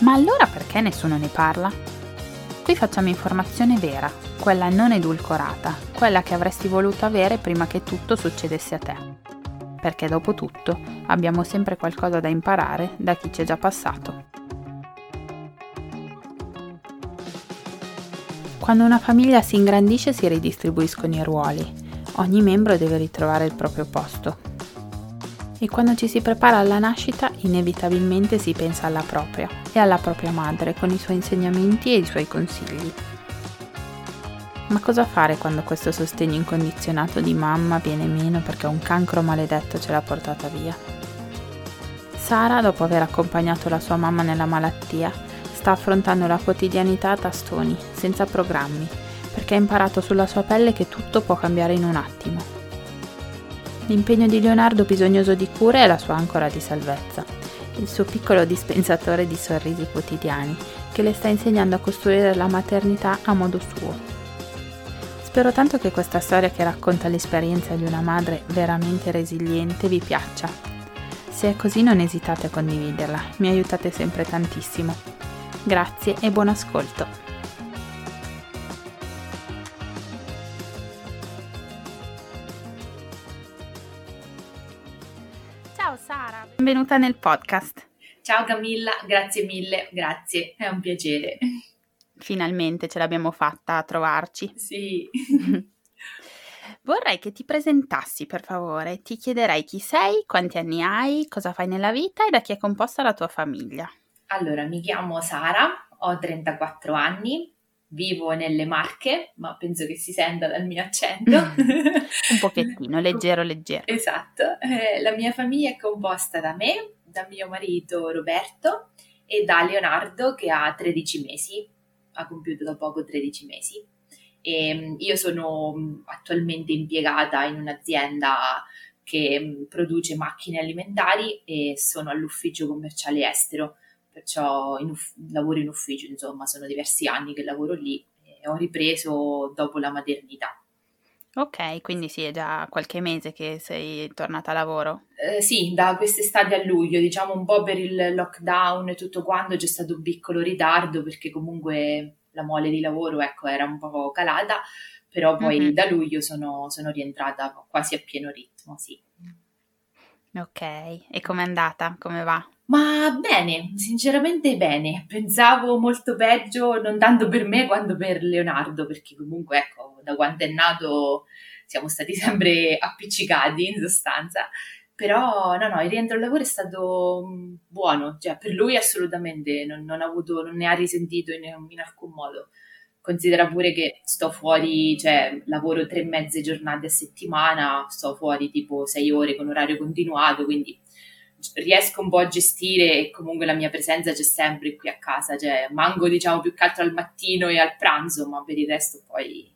ma allora perché nessuno ne parla? Qui facciamo informazione vera, quella non edulcorata, quella che avresti voluto avere prima che tutto succedesse a te. Perché dopo tutto abbiamo sempre qualcosa da imparare da chi ci è già passato. Quando una famiglia si ingrandisce si ridistribuiscono i ruoli. Ogni membro deve ritrovare il proprio posto. E quando ci si prepara alla nascita, inevitabilmente si pensa alla propria e alla propria madre con i suoi insegnamenti e i suoi consigli. Ma cosa fare quando questo sostegno incondizionato di mamma viene meno perché un cancro maledetto ce l'ha portata via? Sara, dopo aver accompagnato la sua mamma nella malattia, sta affrontando la quotidianità a tastoni, senza programmi, perché ha imparato sulla sua pelle che tutto può cambiare in un attimo L'impegno di Leonardo bisognoso di cure è la sua ancora di salvezza, il suo piccolo dispensatore di sorrisi quotidiani, che le sta insegnando a costruire la maternità a modo suo. Spero tanto che questa storia che racconta l'esperienza di una madre veramente resiliente vi piaccia. Se è così non esitate a condividerla, mi aiutate sempre tantissimo. Grazie e buon ascolto. Benvenuta nel podcast. Ciao Camilla, grazie mille, grazie, è un piacere. Finalmente ce l'abbiamo fatta a trovarci. Sì. Vorrei che ti presentassi, per favore. Ti chiederei chi sei, quanti anni hai, cosa fai nella vita e da chi è composta la tua famiglia. Allora, mi chiamo Sara, ho 34 anni, vivo nelle Marche, ma penso che si senta dal mio accento. Un pochettino, leggero, leggero. Esatto. Eh, la mia famiglia è composta da me, da mio marito Roberto e da Leonardo che ha 13 mesi, ha compiuto da poco 13 mesi. E ehm, io sono mm, attualmente impiegata in un'azienda che mm, produce macchine alimentari e sono all'ufficio commerciale estero perciò in uff- lavoro in ufficio, insomma, sono diversi anni che lavoro lì e ho ripreso dopo la maternità. Ok, quindi sì, è già qualche mese che sei tornata a lavoro? Eh, sì, da quest'estate a luglio, diciamo un po' per il lockdown e tutto quanto c'è stato un piccolo ritardo perché comunque la mole di lavoro ecco, era un po' calata, però poi mm-hmm. da luglio sono, sono rientrata quasi a pieno ritmo, sì. Ok, e com'è andata? Come va? Ma bene, sinceramente bene. Pensavo molto peggio, non tanto per me quanto per Leonardo, perché comunque, ecco, da quando è nato siamo stati sempre appiccicati in sostanza. Però no, no, il rientro al lavoro è stato mm, buono, cioè per lui assolutamente non, non, avuto, non ne ha risentito in, in, alcun modo. Considera pure che sto fuori, cioè lavoro tre mezze giornate a settimana, sto fuori tipo sei ore con orario continuato, quindi riesco un po' a gestire e comunque la mia presenza c'è sempre qui a casa, cioè mango diciamo più che altro al mattino e al pranzo, ma per il resto poi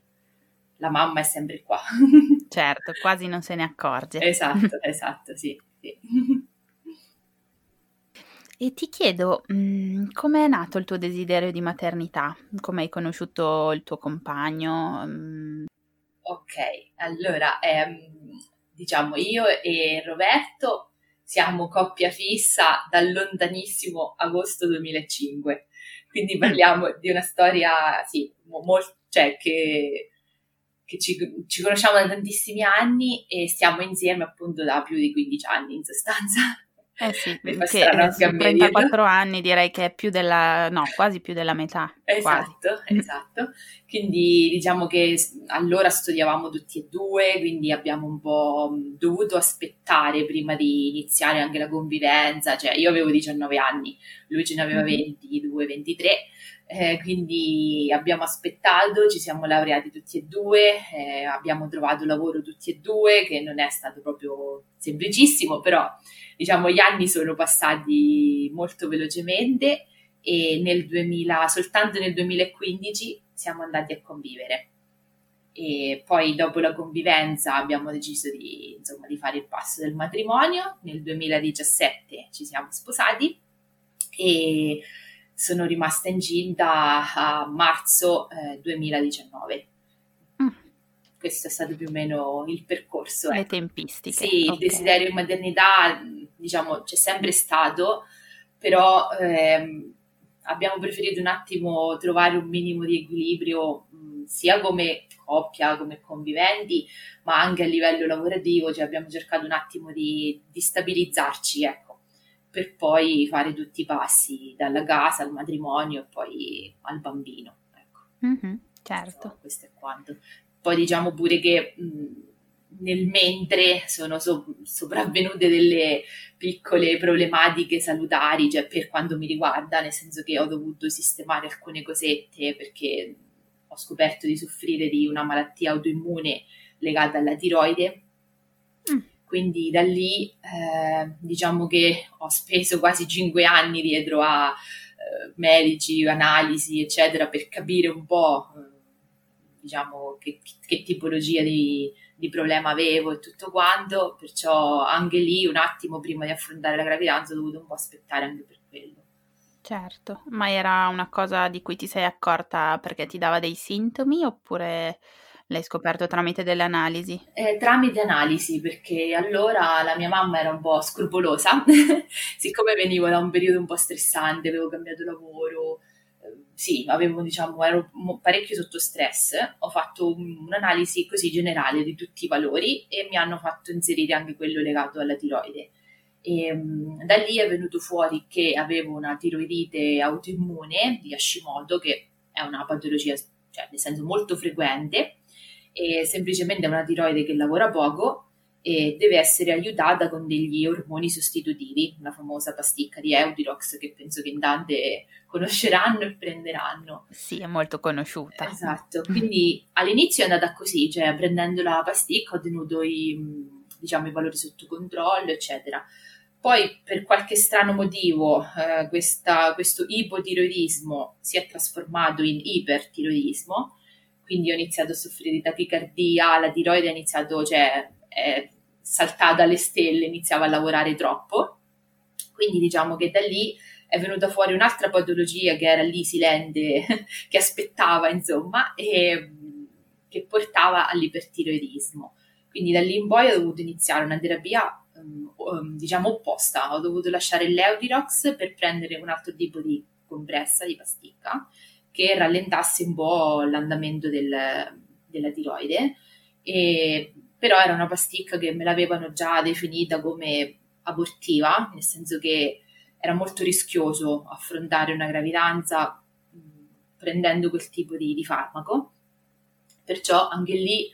la mamma è sempre qua. certo, quasi non se ne accorge. Esatto, esatto, sì. sì. E ti chiedo, mm, come è nato il tuo desiderio di maternità? Come hai conosciuto il tuo compagno? Mm. Ok, allora, ehm, diciamo io e Roberto siamo coppia fissa dal lontanissimo agosto 2005, quindi parliamo di una storia, sì, molto, cioè che, che ci, ci, conosciamo da tantissimi anni e stiamo insieme appunto da più di 15 anni in sostanza. Eh sì, perché anche 34 anni direi che è più della, no, quasi più della metà. Esatto, quasi. esatto. Quindi diciamo che allora studiavamo tutti e due, quindi abbiamo un po' dovuto aspettare prima di iniziare anche la convivenza, cioè io avevo 19 anni, lui ce ne aveva 22, 23, eh, quindi abbiamo aspettato, ci siamo laureati tutti e due, eh, abbiamo trovato lavoro tutti e due, che non è stato proprio semplicissimo, però diciamo gli anni sono passati molto velocemente e nel 2000, soltanto nel 2015 siamo andati a convivere. E poi dopo la convivenza abbiamo deciso di, insomma, di fare il passo del matrimonio. Nel 2017 ci siamo sposati e sono rimasta incinta a marzo eh, 2019 questo è stato più o meno il percorso. Le ecco. tempistiche. Sì, okay. il desiderio di maternità, diciamo, c'è sempre stato, però ehm, abbiamo preferito un attimo trovare un minimo di equilibrio mh, sia come coppia, come conviventi, ma anche a livello lavorativo, cioè abbiamo cercato un attimo di, di stabilizzarci, ecco, per poi fare tutti i passi dalla casa al matrimonio e poi al bambino. Ecco. Mm-hmm, certo. So, questo è quanto. Poi diciamo pure che mh, nel mentre sono so- sopravvenute delle piccole problematiche salutari, cioè per quanto mi riguarda, nel senso che ho dovuto sistemare alcune cosette perché ho scoperto di soffrire di una malattia autoimmune legata alla tiroide. Mm. Quindi da lì eh, diciamo che ho speso quasi cinque anni dietro a eh, medici, analisi, eccetera, per capire un po' eh, diciamo, che, che tipologia di, di, problema avevo e tutto quanto, perciò anche lì un attimo prima di affrontare la gravidanza ho dovuto un po' aspettare anche per quello. Certo, ma era una cosa di cui ti sei accorta perché ti dava dei sintomi oppure l'hai scoperto tramite delle analisi? Eh, tramite analisi, perché allora la mia mamma era un po' scrupolosa, siccome venivo da un periodo un po' stressante, avevo cambiato lavoro, sì, avevo, diciamo, ero parecchio sotto stress, ho fatto un'analisi così generale di tutti i valori e mi hanno fatto inserire anche quello legato alla tiroide. E, um, da lì è venuto fuori che avevo una tiroidite autoimmune di Hashimoto, che è una patologia, cioè nel senso molto frequente, e semplicemente è una tiroide che lavora poco e deve essere aiutata con degli ormoni sostitutivi, la famosa pasticca di Eutirox che penso che in tante conosceranno e prenderanno. Sì, è molto conosciuta. Esatto, quindi all'inizio è andata così, cioè prendendo la pasticca ho tenuto i, diciamo, i valori sotto controllo, eccetera. Poi per qualche strano motivo eh, questa, questo ipotiroidismo si è trasformato in ipertiroidismo, quindi ho iniziato a soffrire di tachicardia, la tiroide ha iniziato, cioè è saltata alle stelle, iniziava a lavorare troppo. Quindi diciamo che da lì è venuta fuori un'altra patologia che era lì silente, che aspettava, insomma, e che portava all'ipertiroidismo. Quindi da lì in poi ho dovuto iniziare una terapia um, diciamo opposta, ho dovuto lasciare l'Eutirox per prendere un altro tipo di compressa, di pasticca, che rallentasse un po' l'andamento del, della tiroide. E però era una pasticca che me l'avevano già definita come abortiva, nel senso che era molto rischioso affrontare una gravidanza mh, prendendo quel tipo di, di, farmaco. Perciò anche lì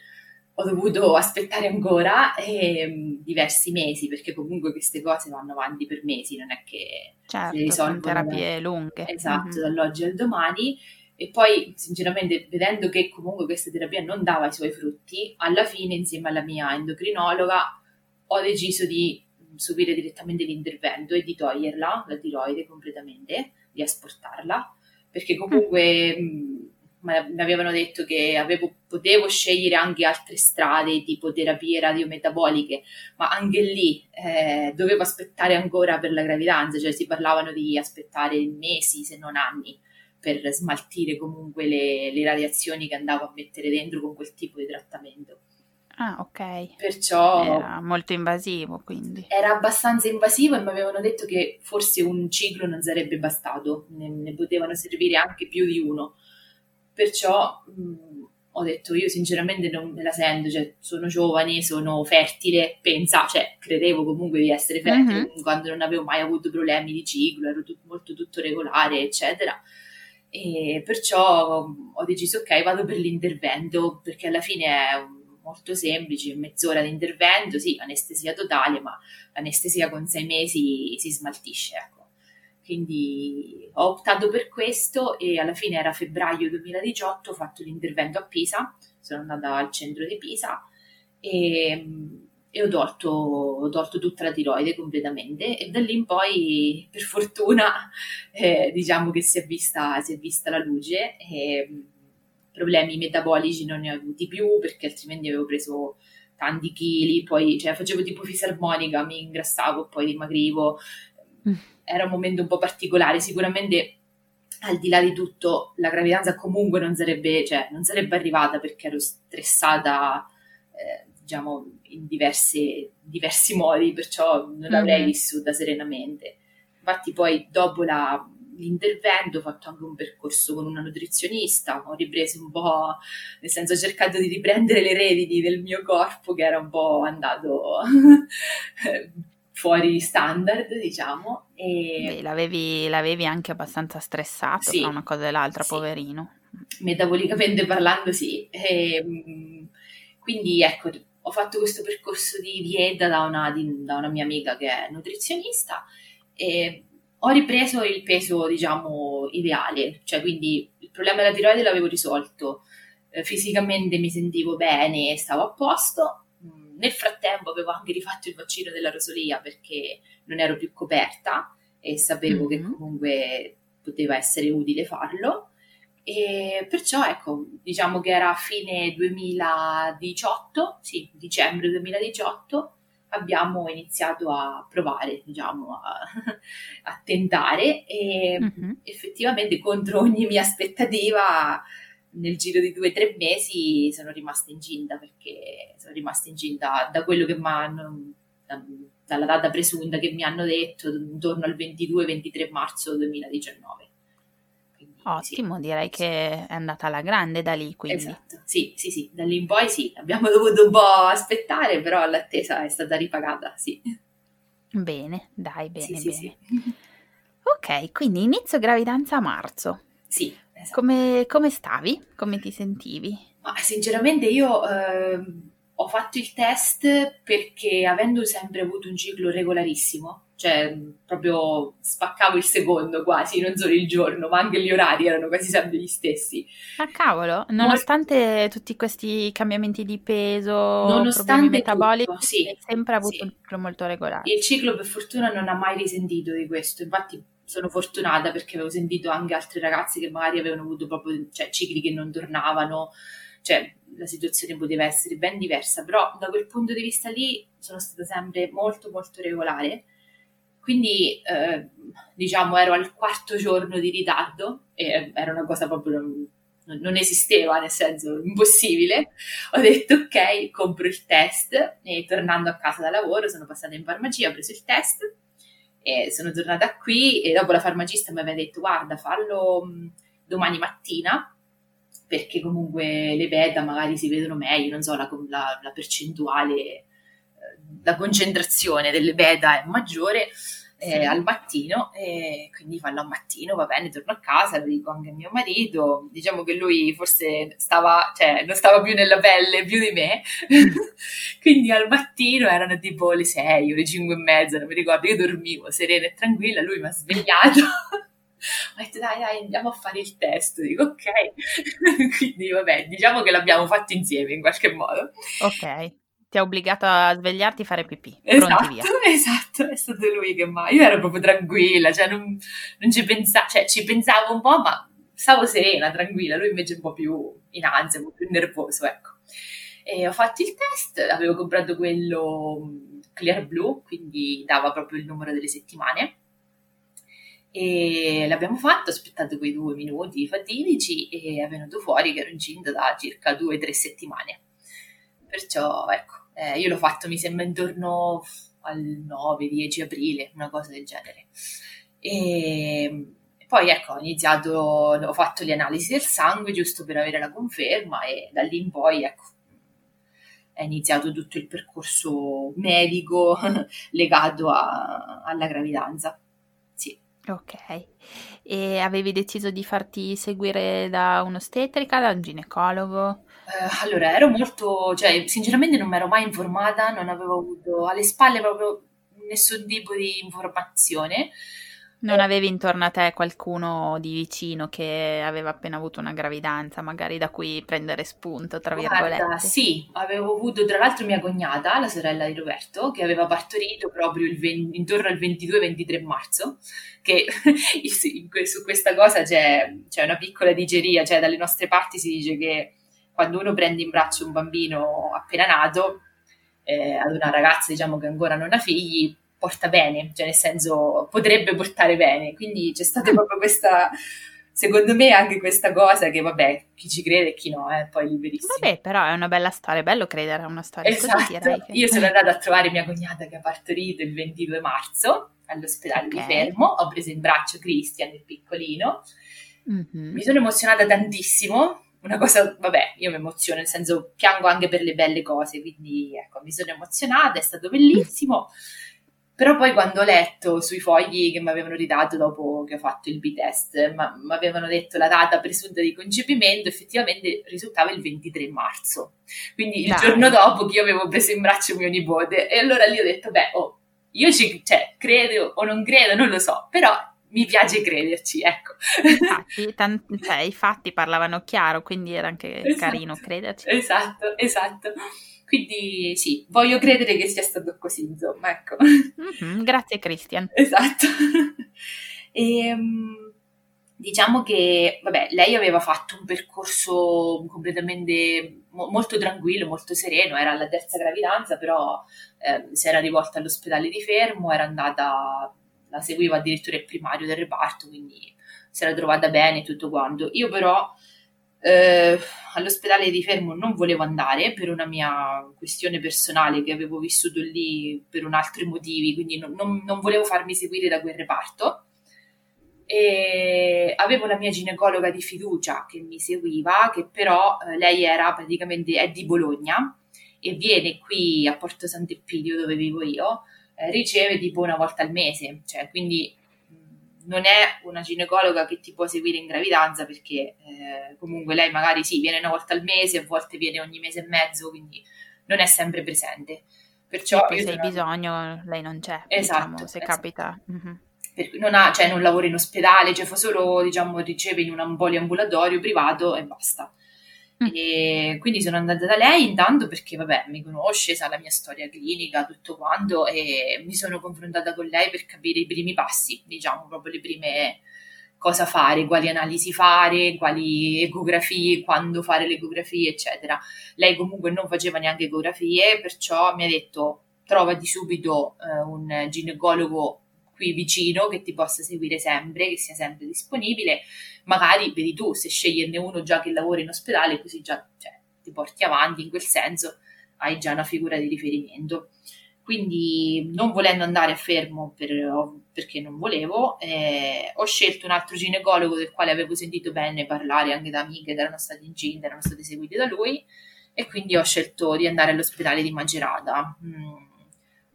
ho dovuto aspettare ancora eh, diversi mesi, perché comunque queste cose vanno avanti per mesi, non è che certo, le risolvono. terapie lunghe. Esatto, mm-hmm. dall'oggi al domani e poi, sinceramente, vedendo che comunque questa terapia non dava i suoi frutti, alla fine, insieme alla mia endocrinologa, ho deciso di subire direttamente l'intervento e di toglierla, la tiroide completamente, di asportarla, perché comunque mm. mi avevano detto che avevo, potevo scegliere anche altre strade, tipo terapie radiometaboliche, ma anche lì eh, dovevo aspettare ancora per la gravidanza, cioè si parlavano di aspettare mesi, se non anni per smaltire comunque le, le radiazioni che andavo a mettere dentro con quel tipo di trattamento. Ah, ok. Perciò Era molto invasivo, quindi. era abbastanza invasivo e mi avevano detto che forse un ciclo non sarebbe bastato, ne, ne potevano servire anche più di uno. Perciò mh, ho detto io sinceramente non me la sento, cioè sono giovane, sono fertile, pensa, cioè credevo comunque di essere fertile Mhm. quando non avevo mai avuto problemi di ciclo, ero tut- molto tutto regolare, eccetera. E perciò mh, ho deciso ok, vado per l'intervento perché alla fine è molto semplice, mezz'ora di intervento, sì, anestesia totale, ma l'anestesia con sei mesi si smaltisce, ecco. Quindi ho optato per questo e alla fine era febbraio 2018, ho fatto l'intervento a Pisa, sono andata al centro di Pisa e, e ho, tolto, ho tolto tutta la tiroide completamente e da lì in poi per fortuna eh, diciamo che si è vista, si è vista la luce e mh, problemi metabolici non ne ho avuti più perché altrimenti avevo preso tanti chili, poi cioè, facevo tipo fisarmonica, mi ingrassavo, poi dimagrivo. Mm. Era un momento un po' particolare, sicuramente al di là di tutto la gravidanza comunque non sarebbe, cioè, non sarebbe arrivata perché ero stressata, eh, diciamo, in diverse- diversi modi, perciò non l'avrei Mhm. vissuta serenamente. Infatti poi dopo la- l'intervento ho fatto anche un percorso con una nutrizionista, ho ripreso un po', nel senso ho cercato di riprendere le redini del mio corpo che era un po' andato fuori standard, diciamo. E Beh, l'avevi, l'avevi anche abbastanza stressato Sì, tra una cosa e l'altra, sì. poverino. metabolicamente parlando sì. E, mm, quindi ecco, ho fatto questo percorso di dieta da una, di- da una mia amica che è nutrizionista e ho ripreso il peso, diciamo, ideale, cioè quindi il problema della tiroide l'avevo risolto, eh, fisicamente mi sentivo bene, stavo a posto. Mm, Nel frattempo avevo anche rifatto il vaccino della rosolia perché non ero più coperta e sapevo che Mhm. comunque poteva essere utile farlo. E perciò ecco, diciamo che era a fine 2018, sì, dicembre 2018, abbiamo iniziato a provare, diciamo, a, a tentare e Mhm. effettivamente contro ogni mia aspettativa nel giro di due o tre mesi sono rimasta incinta perché sono rimasta incinta da quello che mi hanno da- dalla data presunta che mi hanno detto intorno al 22-23 marzo 2019 Quindi, sì. Ottimo, direi che è andata alla grande da lì, quindi. Esatto, sì, sì, sì, da lì in poi sì, abbiamo dovuto un po' aspettare, però l'attesa è stata ripagata, sì. Bene, dai, bene, sì, bene. sì. Ok, quindi inizio gravidanza a marzo. Sì, esatto. Come, come stavi? Come ti sentivi? Ma sinceramente io ehm, ho fatto il test perché avendo sempre avuto un ciclo regolarissimo, cioè proprio spaccavo il secondo quasi, non solo il giorno, ma anche gli orari erano quasi sempre gli stessi. Ah, cavolo, nonostante tutti questi cambiamenti di peso, Nonostante tutto, sì, hai sempre avuto sì. un ciclo molto regolare. Il ciclo per fortuna non ha mai risentito di questo, infatti sono fortunata perché avevo sentito anche altre ragazze che magari avevano avuto proprio cioè, cicli che non tornavano, cioè la situazione poteva essere ben diversa, però da quel punto di vista lì sono stata sempre molto molto regolare, quindi eh, diciamo ero al quarto giorno di ritardo e era una cosa proprio non, non esisteva, nel senso impossibile. Ho detto ok, compro il test e tornando a casa da lavoro sono passata in farmacia, ho preso il test e sono tornata qui e dopo la farmacista mi aveva detto guarda fallo mh, domani mattina perché comunque le beta magari si vedono meglio, non so, la, la- la percentuale, eh, la concentrazione delle beta è maggiore eh, Sì. al mattino e quindi fallo al mattino, va bene, torno a casa, lo dico anche a mio marito, diciamo che lui forse stava, cioè non stava più nella pelle più di me, quindi al mattino erano tipo le 6 o le 5 e mezza, non mi ricordo, io dormivo serena e tranquilla, lui mi ha svegliato. Ho detto dai dai andiamo a fare il test, dico ok, quindi vabbè diciamo che l'abbiamo fatto insieme in qualche modo. Ok, ti ha obbligato a svegliarti e fare pipì. Pronti Esatto, via. esatto, è stato lui che mai. Io ero proprio tranquilla, cioè non, non ci pensavo, cioè ci pensavo un po', ma stavo serena, tranquilla. Lui invece un po' più in ansia, un po' più nervoso, ecco. E ho fatto il test, avevo comprato quello Clear Blue, quindi dava proprio il numero delle settimane. E l'abbiamo fatto, ho aspettato quei due minuti fatidici e è venuto fuori che ero incinta da circa due o tre settimane. Perciò, ecco, eh, io l'ho fatto, mi sembra, intorno al 9-10 aprile, una cosa del genere. E poi ecco, ho iniziato, ho fatto le analisi del sangue giusto per avere la conferma e da lì in poi ecco, è iniziato tutto il percorso medico legato a, alla gravidanza. Sì. Ok, e avevi deciso di farti seguire da un'ostetrica, da un ginecologo? Eh, allora, ero molto, cioè, sinceramente non mi ero mai informata, non avevo avuto alle spalle proprio nessun tipo di informazione. Non avevi intorno a te qualcuno di vicino che aveva appena avuto una gravidanza, magari da cui prendere spunto, tra virgolette? Guarda, sì, avevo avuto tra l'altro mia cognata, la sorella di Roberto, che aveva partorito proprio 20, intorno al 22-23 marzo, che su questa cosa c'è, c'è una piccola digeria, cioè dalle nostre parti si dice che quando uno prende in braccio un bambino appena nato, eh, ad una ragazza diciamo che ancora non ha figli, porta bene, cioè nel senso potrebbe portare bene. Quindi c'è stata proprio questa, secondo me, anche questa cosa che vabbè, chi ci crede e chi no, è eh, poi liberissimo. Vabbè, però è una bella storia, è bello credere a una storia esatto. così. Che... Io sono andata a trovare mia cognata che ha partorito il 22 marzo all'ospedale okay. di Fermo, ho preso in braccio Christian, il piccolino. Mm-hmm. Mi sono emozionata tantissimo, una cosa, vabbè, io mi emoziono, nel senso piango anche per le belle cose, quindi ecco, mi sono emozionata, è stato bellissimo. Però poi quando ho letto sui fogli che mi avevano ridato dopo che ho fatto il B-test, mi avevano detto la data presunta di concepimento, effettivamente risultava il 23 marzo. Quindi il Dai. giorno dopo che io avevo preso in braccio mio nipote. E allora lì ho detto, beh, oh, io ci cioè, credo o non credo, non lo so, però mi piace crederci, ecco. Infatti, tanti, cioè, i fatti parlavano chiaro, quindi era anche esatto, carino crederci. Esatto, esatto. Quindi sì, voglio credere che sia stato così, insomma, ecco. Mm-hmm, grazie Christian. Esatto. e, um, diciamo che, vabbè, lei aveva fatto un percorso completamente mo- molto tranquillo, molto sereno, era alla terza gravidanza, però eh, si era rivolta all'ospedale di Fermo, era andata, la seguiva addirittura il primario del reparto, quindi si era trovata bene tutto quanto. Io però eh, all'ospedale di Fermo non volevo andare per una mia questione personale che avevo vissuto lì per un altri motivi, quindi non, non, non volevo farmi seguire da quel reparto. E avevo la mia ginecologa di fiducia che mi seguiva, che però eh, lei era praticamente è di Bologna e viene qui a Porto Sant'Epidio dove vivo io, riceve tipo una volta al mese, cioè quindi non è una ginecologa che ti può seguire in gravidanza perché eh, comunque lei magari sì, viene una volta al mese, a volte viene ogni mese e mezzo, quindi non è sempre presente. Perciò se hai bisogno lei non c'è, esatto, diciamo, se esatto. capita. Mm-hmm. Non, ha, cioè, non lavora in ospedale, cioè fa solo, diciamo, riceve in un poliambulatorio privato e basta. Mm. E quindi sono andata da lei intanto perché, vabbè, mi conosce, sa la mia storia clinica, tutto quanto, e mi sono confrontata con lei per capire i primi passi, diciamo, proprio le prime cosa fare, quali analisi fare, quali ecografie, quando fare le ecografie, eccetera. Lei comunque non faceva neanche ecografie, perciò mi ha detto trovati subito eh, un ginecologo qui vicino che ti possa seguire sempre, che sia sempre disponibile. Magari vedi tu se sceglierne uno già che lavora in ospedale, così già cioè, ti porti avanti in quel senso, hai già una figura di riferimento. Quindi, non volendo andare a fermo per, perché non volevo, eh, ho scelto un altro ginecologo del quale avevo sentito bene parlare anche da amiche che erano state incinte, erano state seguite da lui, e quindi ho scelto di andare all'ospedale di Magerata. Mm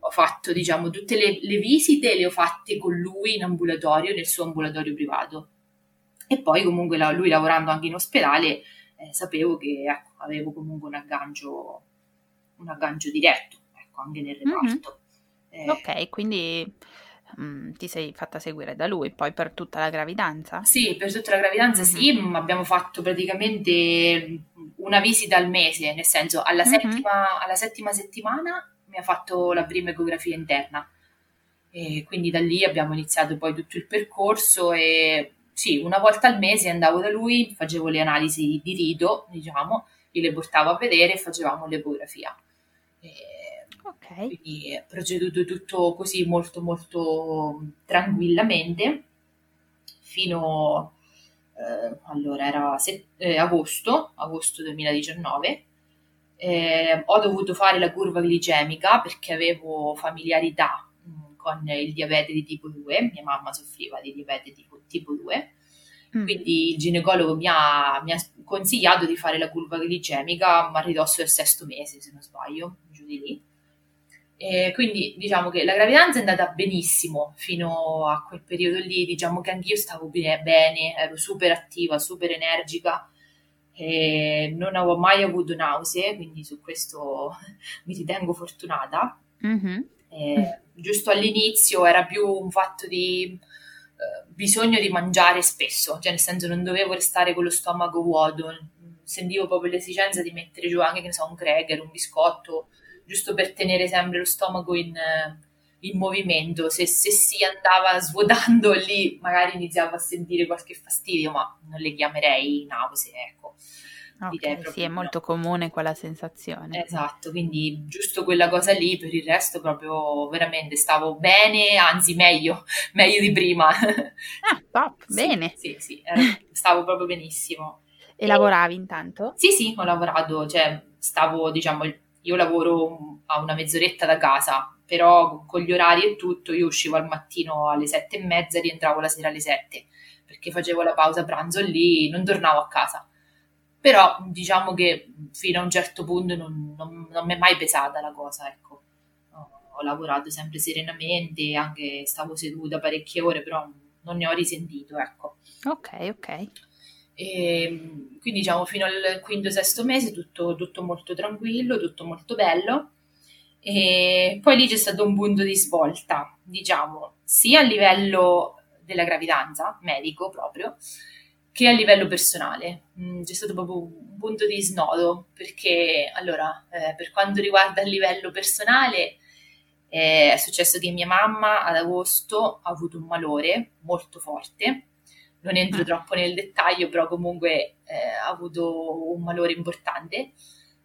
ho fatto, diciamo, tutte le, le, visite le ho fatte con lui in ambulatorio, nel suo ambulatorio privato. E poi comunque la, lui lavorando anche in ospedale eh, sapevo che ecco, avevo comunque un aggancio, un aggancio diretto, ecco, anche nel mhm. reparto. Mm-hmm. Eh, ok, quindi mm, ti sei fatta seguire da lui poi per tutta la gravidanza? Sì, per tutta la gravidanza mm-hmm. sì, abbiamo fatto praticamente una visita al mese, nel senso alla, mm-hmm. settima, alla settima settimana mi ha fatto la prima ecografia interna. E quindi da lì abbiamo iniziato poi tutto il percorso e sì, una volta al mese andavo da lui, facevo le analisi di rito, diciamo, io le portavo a vedere e facevamo l'ecografia. E ok. Quindi è proceduto tutto così molto molto tranquillamente fino eh, allora era set- eh, agosto, agosto 2019. Eh, ho dovuto fare la curva glicemica perché avevo familiarità mh, mm, con il diabete di tipo 2, mia mamma soffriva di diabete tipo, tipo 2, mm. quindi il ginecologo mi ha, mi ha, consigliato di fare la curva glicemica a ridosso del sesto mese, se non sbaglio, giù di lì. E quindi diciamo che la gravidanza è andata benissimo fino a quel periodo lì, diciamo che anch'io stavo bene, ero super attiva, super energica e non avevo mai avuto nausee, quindi su questo mi ritengo fortunata. Mm-hmm. E, giusto all'inizio era più un fatto di eh, bisogno di mangiare spesso, cioè nel senso non dovevo restare con lo stomaco vuoto, sentivo proprio l'esigenza di mettere giù anche, che ne so, un cracker, un biscotto, giusto per tenere sempre lo stomaco in, in movimento. Se, se, si andava svuotando lì, magari iniziavo a sentire qualche fastidio, ma non le chiamerei nausea, ecco. Okay, sì, è molto comune quella sensazione. Esatto, quindi giusto quella cosa lì, per il resto proprio veramente stavo bene, anzi meglio, meglio di prima. Ah, top, sì, bene. Sì, sì, stavo proprio benissimo. E, e lavoravi intanto? Sì, sì, ho lavorato, cioè stavo, diciamo, io lavoro a una mezz'oretta da casa, però con gli orari e tutto io uscivo al mattino alle sette e mezza e rientravo la sera alle sette, perché facevo la pausa pranzo lì, non tornavo a casa. Però diciamo che fino a un certo punto non, non, non mi è mai pesata la cosa, ecco. Ho, lavorato sempre serenamente, anche stavo seduta parecchie ore, però non ne ho risentito, ecco. Ok, ok. E, ehm, quindi diciamo fino al quinto sesto mese tutto, tutto molto tranquillo, tutto molto bello. E poi lì c'è stato un punto di svolta, diciamo, sia a livello della gravidanza, medico proprio, che a livello personale. Mm, c'è stato proprio un punto di snodo, perché allora, eh, per quanto riguarda il livello personale, eh, è successo che mia mamma ad agosto ha avuto un malore molto forte non entro mm. troppo nel dettaglio, però comunque eh, ha avuto un malore importante,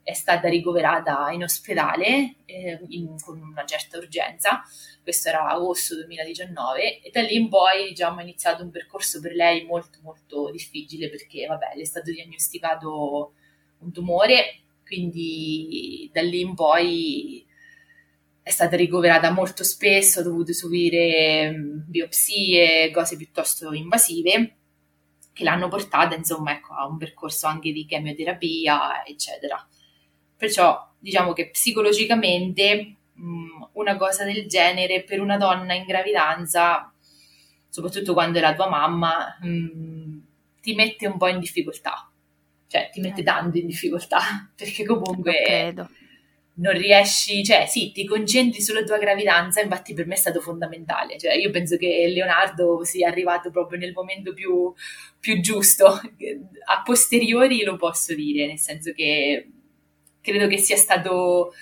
è stata ricoverata in ospedale eh, in, con una certa urgenza, questo era agosto 2019 e da lì in poi diciamo, è iniziato un percorso per lei molto molto difficile perché vabbè, le è stato diagnosticato un tumore, quindi da lì in poi è stata ricoverata molto spesso, ha dovuto subire mm, biopsie, cose piuttosto invasive che l'hanno portata insomma ecco, a un percorso anche di chemioterapia, eccetera. Perciò diciamo che psicologicamente mh, mm, una cosa del genere per una donna in gravidanza, soprattutto quando è la tua mamma, mh, mm, ti mette un po' in difficoltà. Cioè, ti mette eh. tanto in difficoltà, perché comunque credo non riesci, cioè sì, ti concentri sulla tua gravidanza, infatti per me è stato fondamentale, cioè io penso che Leonardo sia arrivato proprio nel momento più, più giusto, a posteriori lo posso dire, nel senso che credo che sia stato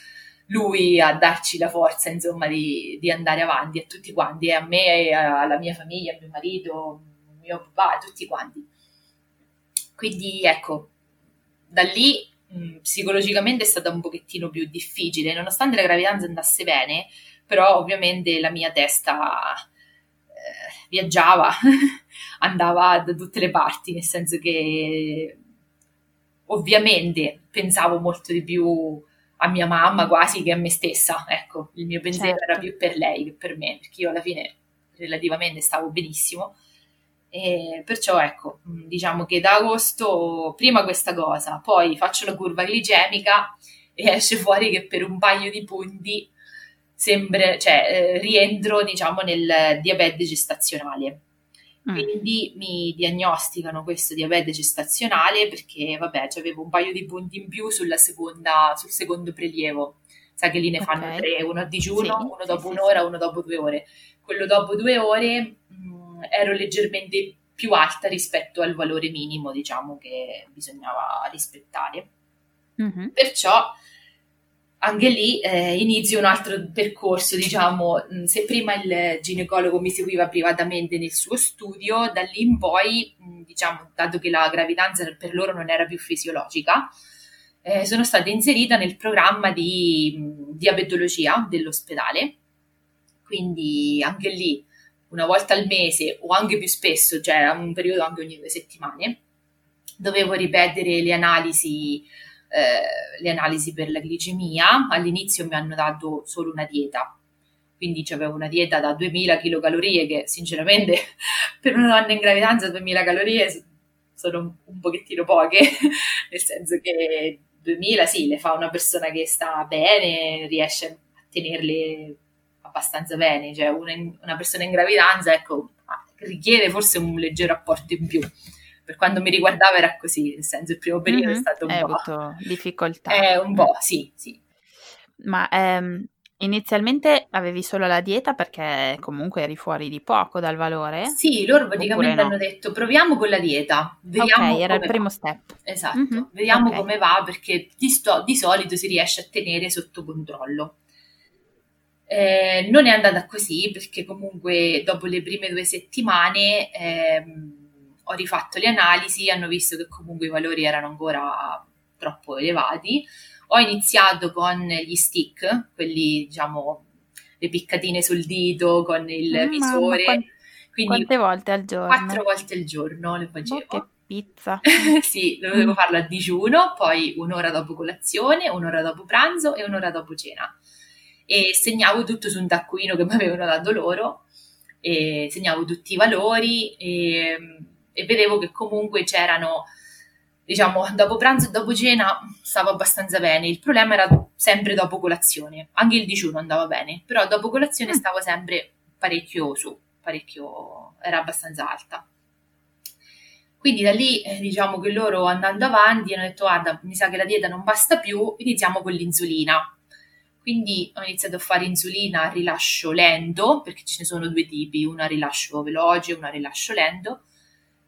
lui a darci la forza, insomma, di, di andare avanti a tutti quanti, a me, alla mia famiglia, a mio marito, mio papà, a tutti quanti. Quindi ecco, da lì psicologicamente è stata un pochettino più difficile, nonostante la gravidanza andasse bene, però ovviamente la mia testa eh, viaggiava, andava da tutte le parti, nel senso che ovviamente pensavo molto di più a mia mamma quasi che a me stessa, ecco, il mio pensiero certo. era più per lei che per me, perché io alla fine relativamente stavo benissimo e perciò ecco, diciamo che da agosto prima questa cosa, poi faccio la curva glicemica e esce fuori che per un paio di punti sembra, cioè, eh, rientro diciamo nel diabete gestazionale. Mm. Quindi mi diagnosticano questo diabete gestazionale perché vabbè, avevo un paio di punti in più sulla seconda, sul secondo prelievo. Sai che lì ne fanno okay. tre, uno a digiuno, sì, uno dopo sì, un'ora, sì. uno dopo due ore. Quello dopo due ore mh, mm, ero leggermente più alta rispetto al valore minimo, diciamo, che bisognava rispettare. Mm-hmm. Perciò anche lì eh, inizio un altro percorso, diciamo, mm, se prima il ginecologo mi seguiva privatamente nel suo studio, da lì in poi, mm, diciamo, dato che la gravidanza per loro non era più fisiologica, eh, sono stata inserita nel programma di mm, diabetologia dell'ospedale, quindi anche lì una volta al mese o anche più spesso, cioè un periodo anche ogni due settimane, dovevo ripetere le analisi, eh, le analisi per la glicemia. All'inizio mi hanno dato solo una dieta, quindi avevo una dieta da 2000 kcal che sinceramente per una donna in gravidanza 2000 calorie sono un pochettino poche, nel senso che 2000 sì, le fa una persona che sta bene, riesce a tenerle abbastanza bene, cioè una, una persona in gravidanza, ecco, richiede forse un leggero apporto in più. Per quando mi riguardava era così, nel senso il primo periodo mm-hmm. è stato un Hai po'... avuto difficoltà. È un po', sì, sì. Ma ehm, inizialmente avevi solo la dieta perché comunque eri fuori di poco dal valore? Sì, loro praticamente no? hanno detto proviamo con la dieta. Vediamo ok, era il primo va. step. Esatto, mm-hmm. vediamo okay. come va perché di, sto, di solito si riesce a tenere sotto controllo. Eh, non è andata così perché comunque dopo le prime due settimane ehm, ho rifatto le analisi, hanno visto che comunque i valori erano ancora troppo elevati. Ho iniziato con gli stick, quelli diciamo le piccatine sul dito con il mm, visore. Quant- quindi quante volte al giorno? Quattro volte al giorno le facevo. Oh, che pizza! sì, dovevo farlo a digiuno, poi un'ora dopo colazione, un'ora dopo pranzo e un'ora dopo cena e segnavo tutto su un taccuino che mi avevano dato loro, e segnavo tutti i valori e, e vedevo che comunque c'erano, diciamo, dopo pranzo e dopo cena stavo abbastanza bene. Il problema era sempre dopo colazione, anche il digiuno andava bene, però dopo colazione mm. stavo sempre parecchio su, parecchio, era abbastanza alta. Quindi da lì eh, diciamo che loro andando avanti hanno detto guarda mi sa che la dieta non basta più, iniziamo con l'insulina. Quindi ho iniziato a fare insulina a rilascio lento, perché ce ne sono due tipi, una a rilascio veloce e una a rilascio lento.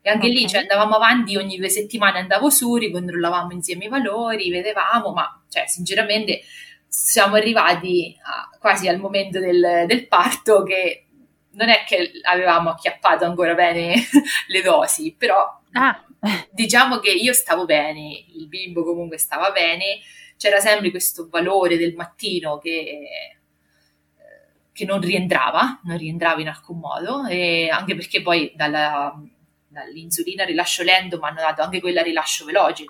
E anche okay. lì cioè, andavamo avanti, ogni due settimane andavo su, ricontrollavamo insieme i valori, vedevamo, ma cioè, sinceramente siamo arrivati a, quasi al momento del, del parto che non è che avevamo acchiappato ancora bene le dosi, però ah. diciamo che io stavo bene, il bimbo comunque stava bene, c'era sempre questo valore del mattino che, che non rientrava, non rientrava in alcun modo, e anche perché poi dalla, dall'insulina a rilascio lento mi hanno dato anche quella a rilascio veloce,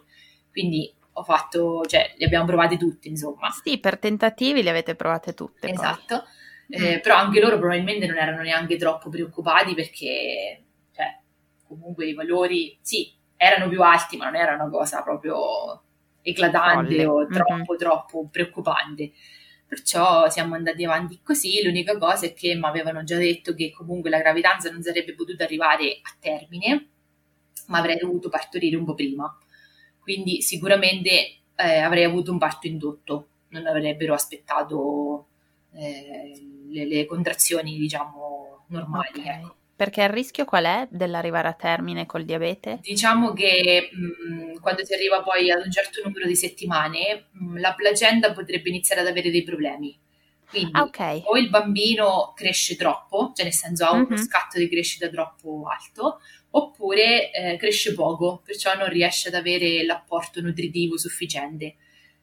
quindi ho fatto, cioè, le abbiamo provate tutte, insomma. Sì, per tentativi le avete provate tutte. Esatto, eh, mm. però anche loro probabilmente non erano neanche troppo preoccupati perché, cioè, comunque i valori, sì, erano più alti, ma non era una cosa proprio eclatante Folle. o troppo, mm-hmm. troppo preoccupante. Perciò siamo andati avanti così. L'unica cosa è che mi avevano già detto che comunque la gravidanza non sarebbe potuta arrivare a termine, ma avrei dovuto partorire un po' prima. Quindi sicuramente eh, avrei avuto un parto indotto, non avrebbero aspettato eh, le, le, contrazioni, diciamo, normali. Okay. Ecco. Perché il rischio qual è dell'arrivare a termine col diabete? Diciamo che mh, mm, quando si arriva poi ad un certo numero di settimane, mh, mm, la placenta potrebbe iniziare ad avere dei problemi. Quindi ah, okay. o il bambino cresce troppo, cioè nel senso ha uno mm-hmm. scatto di crescita troppo alto, oppure eh, cresce poco, perciò non riesce ad avere l'apporto nutritivo sufficiente.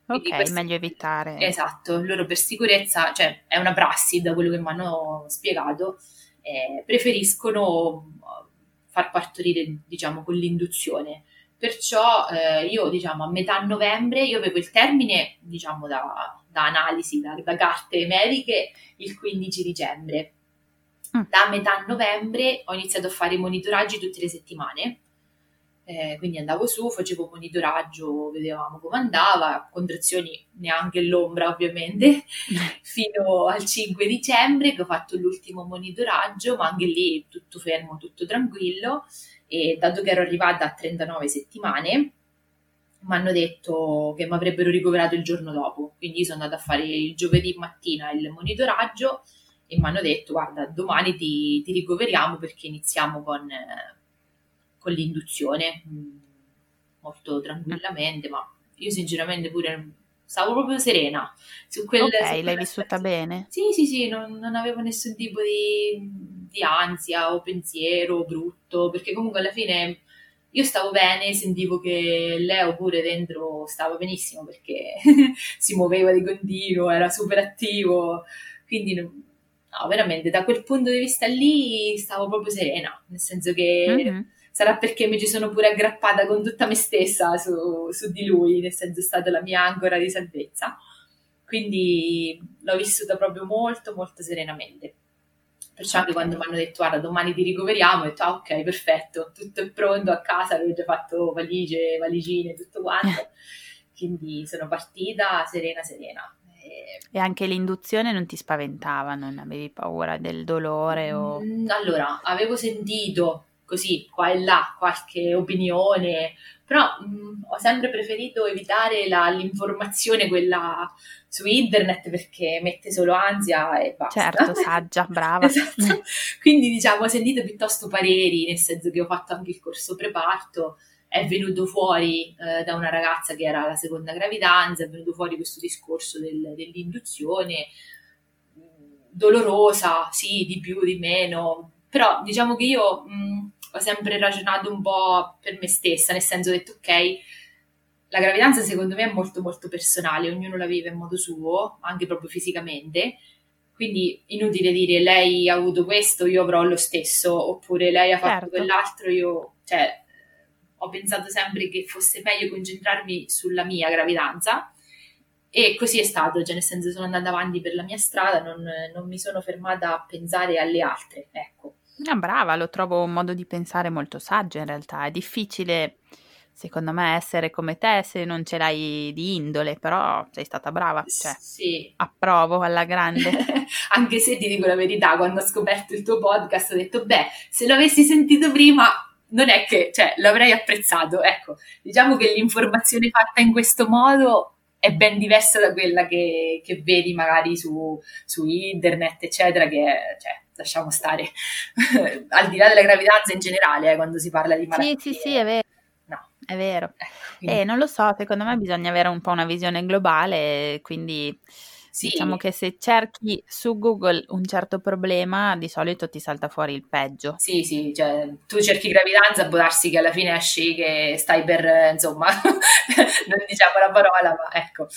Quindi ok, questo, meglio evitare. Esatto, loro per sicurezza, cioè è una prassi da quello che mi hanno spiegato, eh, preferiscono uh, far partorire, diciamo, con l'induzione. Perciò eh, io, diciamo, a metà novembre, io avevo il termine, diciamo, da, da analisi, da, da, carte mediche, il 15 dicembre. Mm. Da metà novembre ho iniziato a fare i monitoraggi tutte le settimane eh, quindi andavo su, facevo monitoraggio, vedevamo come andava, contrazioni neanche l'ombra ovviamente, fino al 5 dicembre che ho fatto l'ultimo monitoraggio, ma anche lì tutto fermo, tutto tranquillo. E dato che ero arrivata a 39 settimane mi hanno detto che mi avrebbero ricoverato il giorno dopo, quindi sono andata a fare il giovedì mattina il monitoraggio e mi hanno detto guarda domani ti, ti ricoveriamo perché iniziamo con con l'induzione mm, molto tranquillamente, ma io sinceramente pure stavo proprio serena su quel Ok, l'hai vissuta bene? Sì, sì, sì, non, non avevo nessun tipo di, di, ansia o pensiero brutto, perché comunque alla fine io stavo bene, sentivo che Leo pure dentro stava benissimo perché si muoveva di continuo, era super attivo, quindi no, veramente da quel punto di vista lì stavo proprio serena, nel senso che mm-hmm. Sarà perché mi ci sono pure aggrappata con tutta me stessa su, su di lui, nel senso è stata la mia ancora di salvezza. Quindi l'ho vissuta proprio molto, molto serenamente. Perciò anche quando mi hanno detto guarda domani ti ricoveriamo, ho detto ah, ok perfetto, tutto è pronto a casa, avevo già fatto valigie, valigine, tutto quanto. Quindi sono partita serena, serena. E anche l'induzione non ti spaventava, non avevi paura del dolore? O... Mm, allora, avevo sentito così qua e là qualche opinione, però mh, mm, ho sempre preferito evitare la, l'informazione quella su internet perché mette solo ansia e basta. Certo, saggia, brava. esatto. Quindi diciamo ho sentito piuttosto pareri, nel senso che ho fatto anche il corso preparto è venuto fuori eh, da una ragazza che era la seconda gravidanza, è venuto fuori questo discorso del, dell'induzione, dolorosa, sì, di più, di meno, però diciamo che io mh, ho sempre ragionato un po' per me stessa, nel senso ho detto ok, la gravidanza secondo me è molto molto personale, ognuno la vive in modo suo, anche proprio fisicamente, quindi inutile dire lei ha avuto questo, io avrò lo stesso, oppure lei ha fatto certo. quell'altro, io... Cioè, ho pensato sempre che fosse meglio concentrarmi sulla mia gravidanza e così è stato, cioè nel senso sono andata avanti per la mia strada, non, non mi sono fermata a pensare alle altre, ecco. Ah, brava, lo trovo un modo di pensare molto saggio in realtà, è difficile secondo me essere come te se non ce l'hai di indole, però sei stata brava, cioè, sì. approvo alla grande. Anche se ti dico la verità, quando ho scoperto il tuo podcast ho detto, beh, se l'avessi sentito prima non è che cioè, l'avrei apprezzato. Ecco, diciamo che l'informazione fatta in questo modo è ben diversa da quella che, che vedi magari su, su, internet, eccetera, che cioè, lasciamo stare al di là della gravidanza in generale, eh, quando si parla di malattie. Sì, sì, sì, è vero. No. È vero. Eh, eh, non lo so, secondo me bisogna avere un po' una visione globale, quindi sì. Diciamo che se cerchi su Google un certo problema, di solito ti salta fuori il peggio. Sì, sì, cioè tu cerchi gravidanza, può darsi che alla fine esci che stai per, insomma, non diciamo la parola, ma ecco.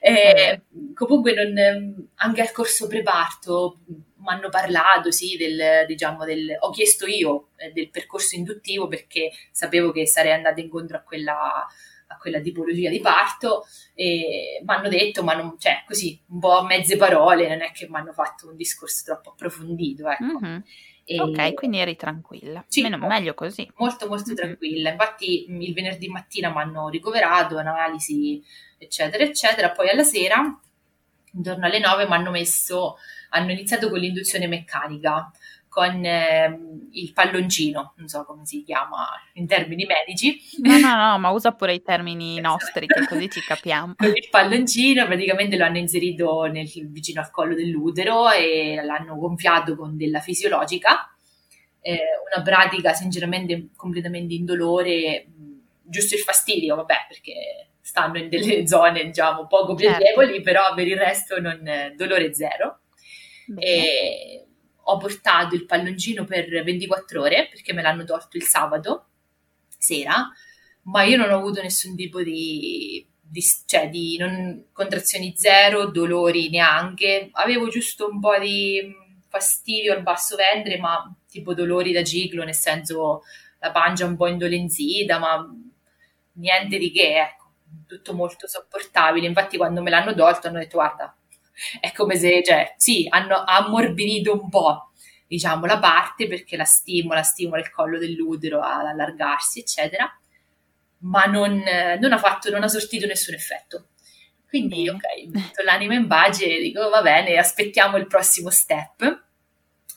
E, eh. Comunque non, anche al corso preparto mi hanno parlato, sì, del, diciamo, del, ho chiesto io eh, del percorso induttivo perché sapevo che sarei andata incontro a quella quella tipologia di parto e mi hanno detto, ma non, cioè così, un po' a mezze parole, non è che mi hanno fatto un discorso troppo approfondito, ecco. Mm-hmm. E... Ok, quindi eri tranquilla. Sì, Meno, molto, meglio così. Molto, molto mm-hmm. tranquilla. Infatti il venerdì mattina mi hanno ricoverato, analisi, eccetera, eccetera. Poi alla sera, intorno alle 9, mi hanno messo, hanno iniziato con l'induzione meccanica con eh, il palloncino, non so come si chiama in termini medici. No, no, no, ma usa pure i termini nostri, che così ci capiamo. con il palloncino praticamente lo hanno inserito nel, vicino al collo dell'utero e l'hanno gonfiato con della fisiologica, eh, una pratica sinceramente completamente indolore, giusto il fastidio, vabbè, perché stanno in delle zone, diciamo, poco piacevoli, certo. però per il resto non, dolore zero. E ho portato il palloncino per 24 ore perché me l'hanno tolto il sabato sera, ma io non ho avuto nessun tipo di, di, cioè di non, contrazioni zero, dolori neanche, avevo giusto un po' di fastidio al basso ventre, ma tipo dolori da ciclo, nel senso la pancia un po' indolenzita, ma niente di che, ecco, tutto molto sopportabile. Infatti quando me l'hanno tolto hanno detto guarda, è come se, cioè, sì, hanno ammorbidito un po', diciamo, la parte perché la stimola, stimola il collo dell'utero ad allargarsi, eccetera, ma non, non ha fatto, non ha sortito nessun effetto. Quindi, ok, metto l'anima in pace e dico, va bene, aspettiamo il prossimo step.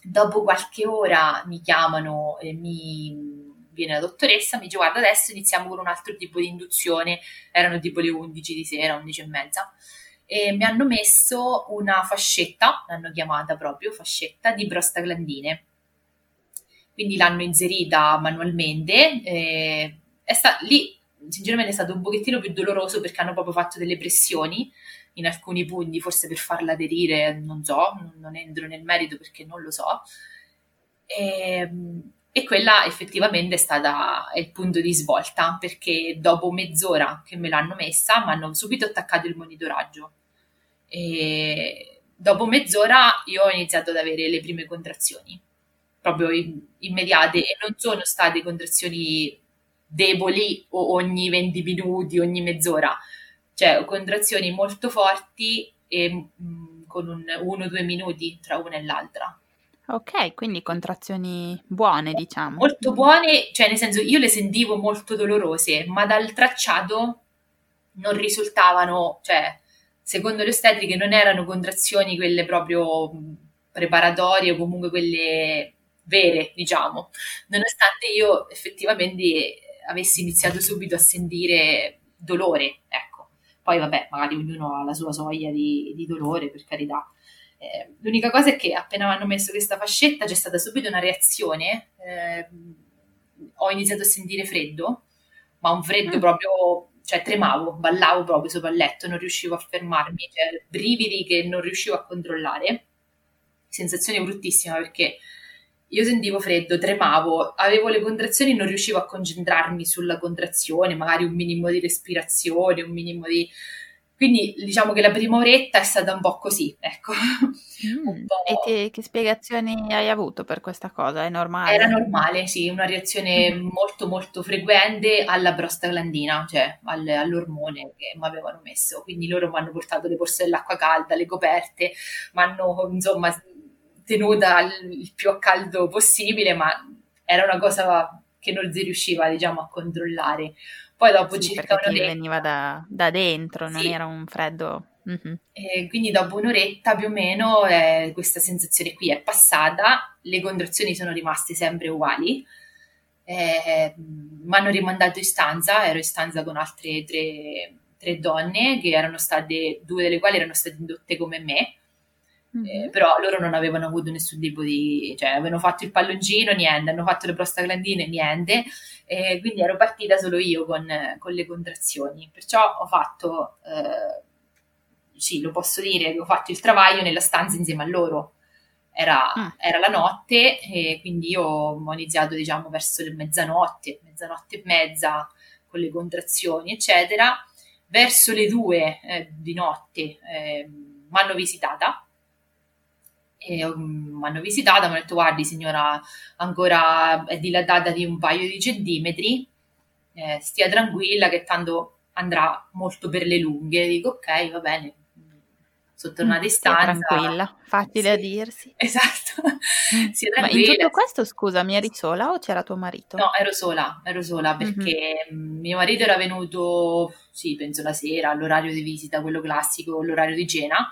Dopo qualche ora mi chiamano e mi viene la dottoressa, mi dice guarda adesso iniziamo con un altro tipo di induzione, erano tipo le 11 di sera, 11 e mezza, e mi hanno messo una fascetta, l'hanno chiamata proprio fascetta di prostaglandine. Quindi l'hanno inserita manualmente. Eh, è sta- lì, sinceramente, è stato un pochettino più doloroso perché hanno proprio fatto delle pressioni in alcuni punti, forse per farla aderire, non so, non entro nel merito perché non lo so. E, ehm, e quella effettivamente è stata il punto di svolta perché dopo mezz'ora che me l'hanno messa mi hanno subito attaccato il monitoraggio e dopo mezz'ora io ho iniziato ad avere le prime contrazioni, proprio immediate, e non sono state contrazioni deboli o ogni 20 minuti, ogni mezz'ora, cioè contrazioni molto forti e mh, mm, con un 1-2 minuti tra una e l'altra. Ok, quindi contrazioni buone, diciamo. Molto buone, cioè nel senso io le sentivo molto dolorose, ma dal tracciato non risultavano, cioè secondo le ostetriche non erano contrazioni quelle proprio preparatorie o comunque quelle vere, diciamo, nonostante io effettivamente avessi iniziato subito a sentire dolore, ecco. Poi vabbè, magari ognuno ha la sua soglia di, di dolore, per carità. Eh, l'unica cosa è che appena mi hanno messo questa fascetta c'è stata subito una reazione, eh, ho iniziato a sentire freddo, ma un freddo mm. proprio cioè tremavo, ballavo proprio sopra il letto, non riuscivo a fermarmi, cioè brividi che non riuscivo a controllare, sensazione bruttissima perché io sentivo freddo, tremavo, avevo le contrazioni, non riuscivo a concentrarmi sulla contrazione, magari un minimo di respirazione, un minimo di quindi diciamo che la prima oretta è stata un po' così, ecco. Mm. Po'... E che, che, spiegazioni hai avuto per questa cosa? È normale? Era normale, sì, una reazione mm. molto molto frequente alla prostaglandina, cioè all, all'ormone che mi avevano messo. Quindi loro mi hanno portato le borse dell'acqua calda, le coperte, mi hanno insomma tenuta il più a caldo possibile, ma era una cosa che non si riusciva diciamo a controllare. Poi dopo sì, circa un'oretta... veniva da, da dentro, non sì. era un freddo... Mm-hmm. E quindi dopo un'oretta più o meno eh, questa sensazione qui è passata, le contrazioni sono rimaste sempre uguali, eh, mi hanno rimandato in stanza, ero in stanza con altre tre, tre donne che erano state, due delle quali erano state indotte come me, Mm-hmm. Eh, però loro non avevano avuto nessun tipo di, cioè avevano fatto il palloncino, niente, hanno fatto le prostaglandine, niente, eh, quindi ero partita solo io con, con le contrazioni. Perciò ho fatto, eh, sì, lo posso dire, ho fatto il travaglio nella stanza insieme a loro. Era, mm. era la notte e quindi io ho iniziato, diciamo, verso le mezzanotte, mezzanotte e mezza con le contrazioni, eccetera. Verso le due eh, di notte eh, mi hanno visitata e um, mi hanno visitata, mi hanno detto guardi signora ancora è dilatata di un paio di centimetri, eh, stia tranquilla che tanto andrà molto per le lunghe, dico ok va bene, sono tornata in stanza. Tranquilla, facile sì, a dirsi. Esatto. Ma in tutto questo, scusami, eri sola o c'era tuo marito? No, ero sola, ero sola perché mm-hmm. mio marito era venuto, sì, penso la sera, all'orario di visita, quello classico, l'orario di cena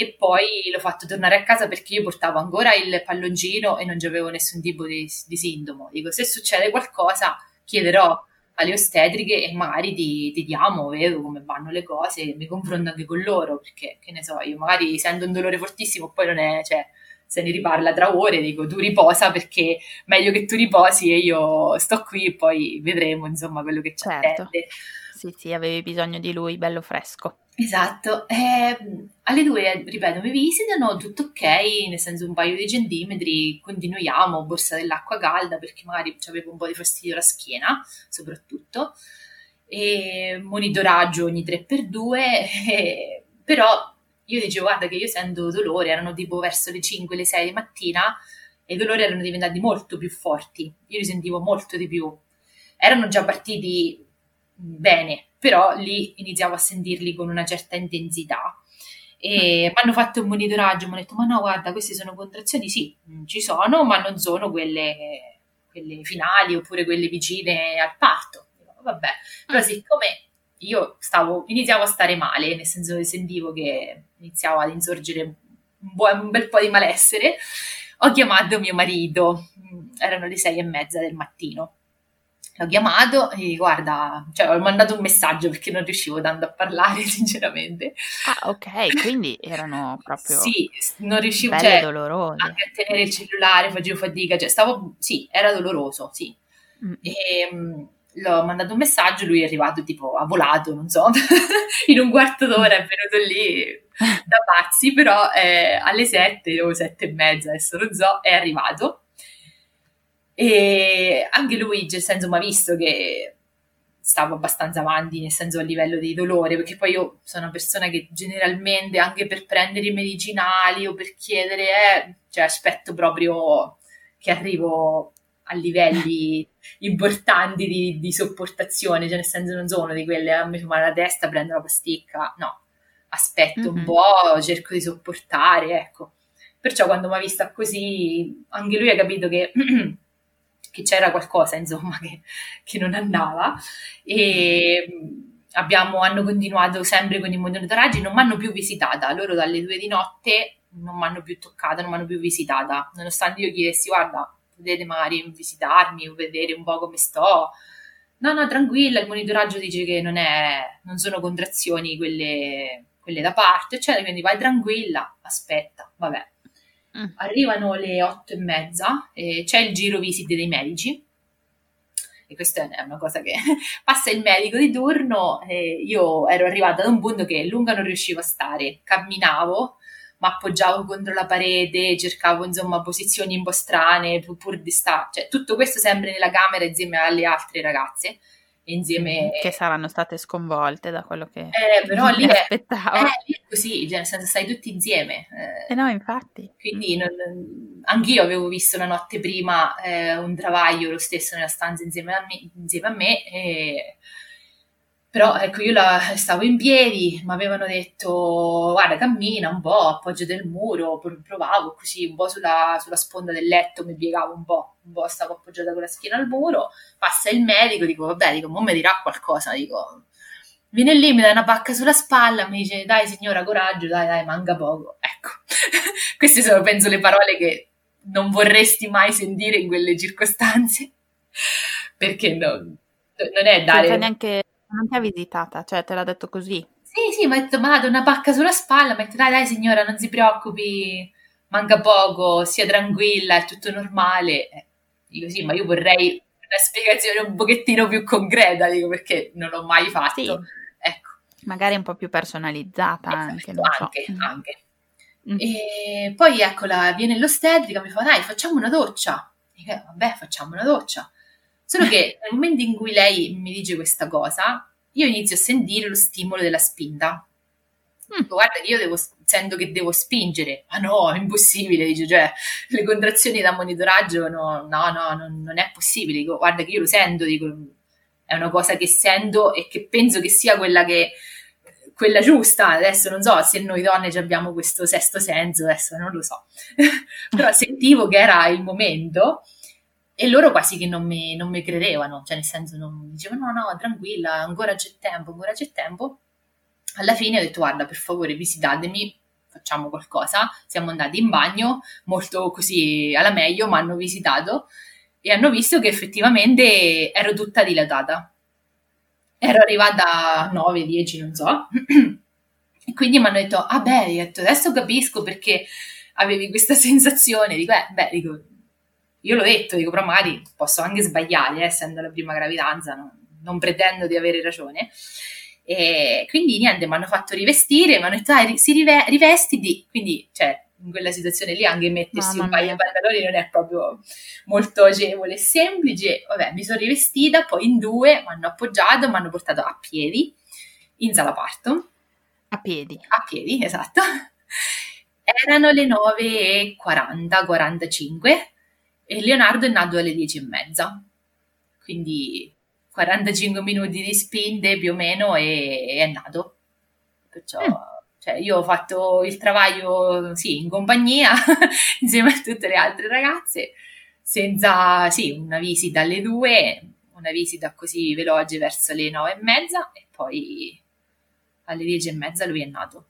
e poi l'ho fatto tornare a casa perché io portavo ancora il palloncino e non avevo nessun tipo di, di sintomo. Dico, se succede qualcosa chiederò alle ostetriche e magari ti, ti, diamo, vedo come vanno le cose, mi confronto anche con loro, perché che ne so, io magari sento un dolore fortissimo, poi non è, cioè, se ne riparla tra ore, dico tu riposa perché meglio che tu riposi e io sto qui e poi vedremo insomma quello che ci certo. attende. Sì, sì, avevi bisogno di lui bello fresco. Esatto, eh, alle due, ripeto, mi visitano, tutto ok, nel senso un paio di centimetri, continuiamo, borsa dell'acqua calda perché magari avevo un po' di fastidio alla schiena, soprattutto, e monitoraggio ogni 3x2, eh, però io dicevo guarda che io sento dolore, erano tipo verso le 5, le 6 di mattina e i dolori erano diventati molto più forti, io li sentivo molto di più, erano già partiti bene, però lì iniziavo a sentirli con una certa intensità. E mi hanno fatto un monitoraggio, mi hanno detto: Ma no, guarda, queste sono contrazioni, sì, mm, ci sono, ma non sono quelle, quelle finali oppure quelle vicine al parto. Vabbè, però mm. siccome io stavo, iniziavo a stare male, nel senso che sentivo che iniziava ad insorgere un, buon, un bel po' di malessere, ho chiamato mio marito, mm, erano le sei e mezza del mattino l'ho chiamato e guarda, cioè ho mandato un messaggio perché non riuscivo tanto a parlare sinceramente. Ah ok, quindi erano proprio Sì, non riuscivo belle cioè, dolorose. anche a tenere il cellulare, facevo fatica, cioè stavo, sì, era doloroso, sì. Mm. E, um, l'ho mandato un messaggio, lui è arrivato tipo, ha volato, non so, in un quarto d'ora è venuto lì da pazzi, però eh, alle sette o sette e mezza, adesso non so, è arrivato e anche lui, nel senso, mi ha visto che stavo abbastanza avanti, nel senso a livello di dolore, perché poi io sono una persona che generalmente anche per prendere i medicinali o per chiedere, eh, cioè aspetto proprio che arrivo a livelli importanti di, di, sopportazione, cioè nel senso non sono di quelle, a me fa male la testa, prendo la pasticca, no, aspetto mm-hmm. un po', cerco di sopportare, ecco. Perciò quando mi ha vista così, anche lui ha capito che, che c'era qualcosa, insomma, che, che non andava e abbiamo, hanno continuato sempre con i monitoraggi, non mi hanno più visitata, loro dalle due di notte non mi hanno più toccata, non mi hanno più visitata, nonostante io chiedessi, guarda, potete magari visitarmi o vedere un po' come sto. No, no, tranquilla, il monitoraggio dice che non, è, non sono contrazioni quelle, quelle da parte, eccetera, quindi vai tranquilla, aspetta, vabbè. Mm. Arrivano le otto e mezza, e c'è il giro visite dei medici, e questa è una cosa che passa il medico di turno, io ero arrivata ad un punto che lunga non riuscivo a stare, camminavo, ma appoggiavo contro la parete, cercavo insomma posizioni un po' strane pur di stare, cioè tutto questo sempre nella camera insieme alle altre ragazze. Insieme... Che saranno state sconvolte da quello che eh, però lì è, aspettavo. Eh, lì è così, cioè nel senso stai tutti insieme. Eh, eh no, infatti. Quindi non, anch'io avevo visto la notte prima eh, un travaglio lo stesso nella stanza insieme a me, insieme a me e però ecco, io la, stavo in piedi, mi avevano detto guarda cammina un po', appoggiate il muro, provavo così un po' sulla, sulla, sponda del letto, mi piegavo un po', un po' stavo appoggiata con la schiena al muro, passa il medico, dico vabbè, dico, mo mi dirà qualcosa, dico. Viene lì, mi dà una pacca sulla spalla, mi dice dai signora coraggio, dai dai, manca poco, ecco, queste sono penso le parole che non vorresti mai sentire in quelle circostanze, perché no, non è dare... Non neanche non ti ha visitata, cioè te l'ha detto così? Sì, sì, mi ha detto, mi ha dato una pacca sulla spalla, mi ha detto, dai, dai signora, non si preoccupi, manca poco, sia tranquilla, è tutto normale. Eh, dico, sì, ma io vorrei una spiegazione un pochettino più concreta, dico, perché non l'ho mai fatto. Sì. Ecco. Magari un po' più personalizzata esatto, anche, non anche, so. anche. Mm. E poi, eccola, viene l'ostetrica, mi fa, dai, facciamo una doccia. Dico, eh, vabbè, facciamo una doccia. Solo che nel momento in cui lei mi dice questa cosa, io inizio a sentire lo stimolo della spinta. Mm. Guarda, io devo, sento che devo spingere. Ma no, è impossibile. Dice, cioè, le contrazioni da monitoraggio, no, no, no, non, non è possibile. Dico, guarda che io lo sento, dico, è una cosa che sento e che penso che sia quella che quella giusta. Adesso non so se noi donne abbiamo questo sesto senso, adesso non lo so. Però sentivo che era il momento e loro quasi che non mi, non mi credevano, cioè nel senso non dicevano no, no, tranquilla, ancora c'è tempo, ancora c'è tempo. Alla fine ho detto guarda, per favore visitatemi, facciamo qualcosa. Siamo andati in bagno, molto così alla meglio, ma hanno visitato e hanno visto che effettivamente ero tutta dilatata. Ero arrivata a 9, 10, non so. e quindi mi hanno detto, ah beh, adesso capisco perché avevi questa sensazione. Dico, eh, beh, dico, io l'ho detto, dico, però magari posso anche sbagliare, eh, essendo la prima gravidanza, non, non pretendo di avere ragione. E quindi niente, mi hanno fatto rivestire, mi hanno detto, dai, si rive- rivestiti, quindi, cioè, in quella situazione lì anche mettersi Mamma un paio di pantaloni non è proprio molto agevole e semplice. Vabbè, mi sono rivestita, poi in due mi hanno appoggiato, mi hanno portato a piedi in sala parto. A piedi? A piedi, esatto. Erano le 9.40, 45 e Leonardo è nato alle 10 e mezza, quindi 45 minuti di spinte più o meno e, è nato. Perciò mm. cioè, io ho fatto il travaglio sì, in compagnia insieme a tutte le altre ragazze, senza sì, una visita alle 2, una visita così veloce verso le 9 e mezza e poi alle 10 e mezza lui è nato.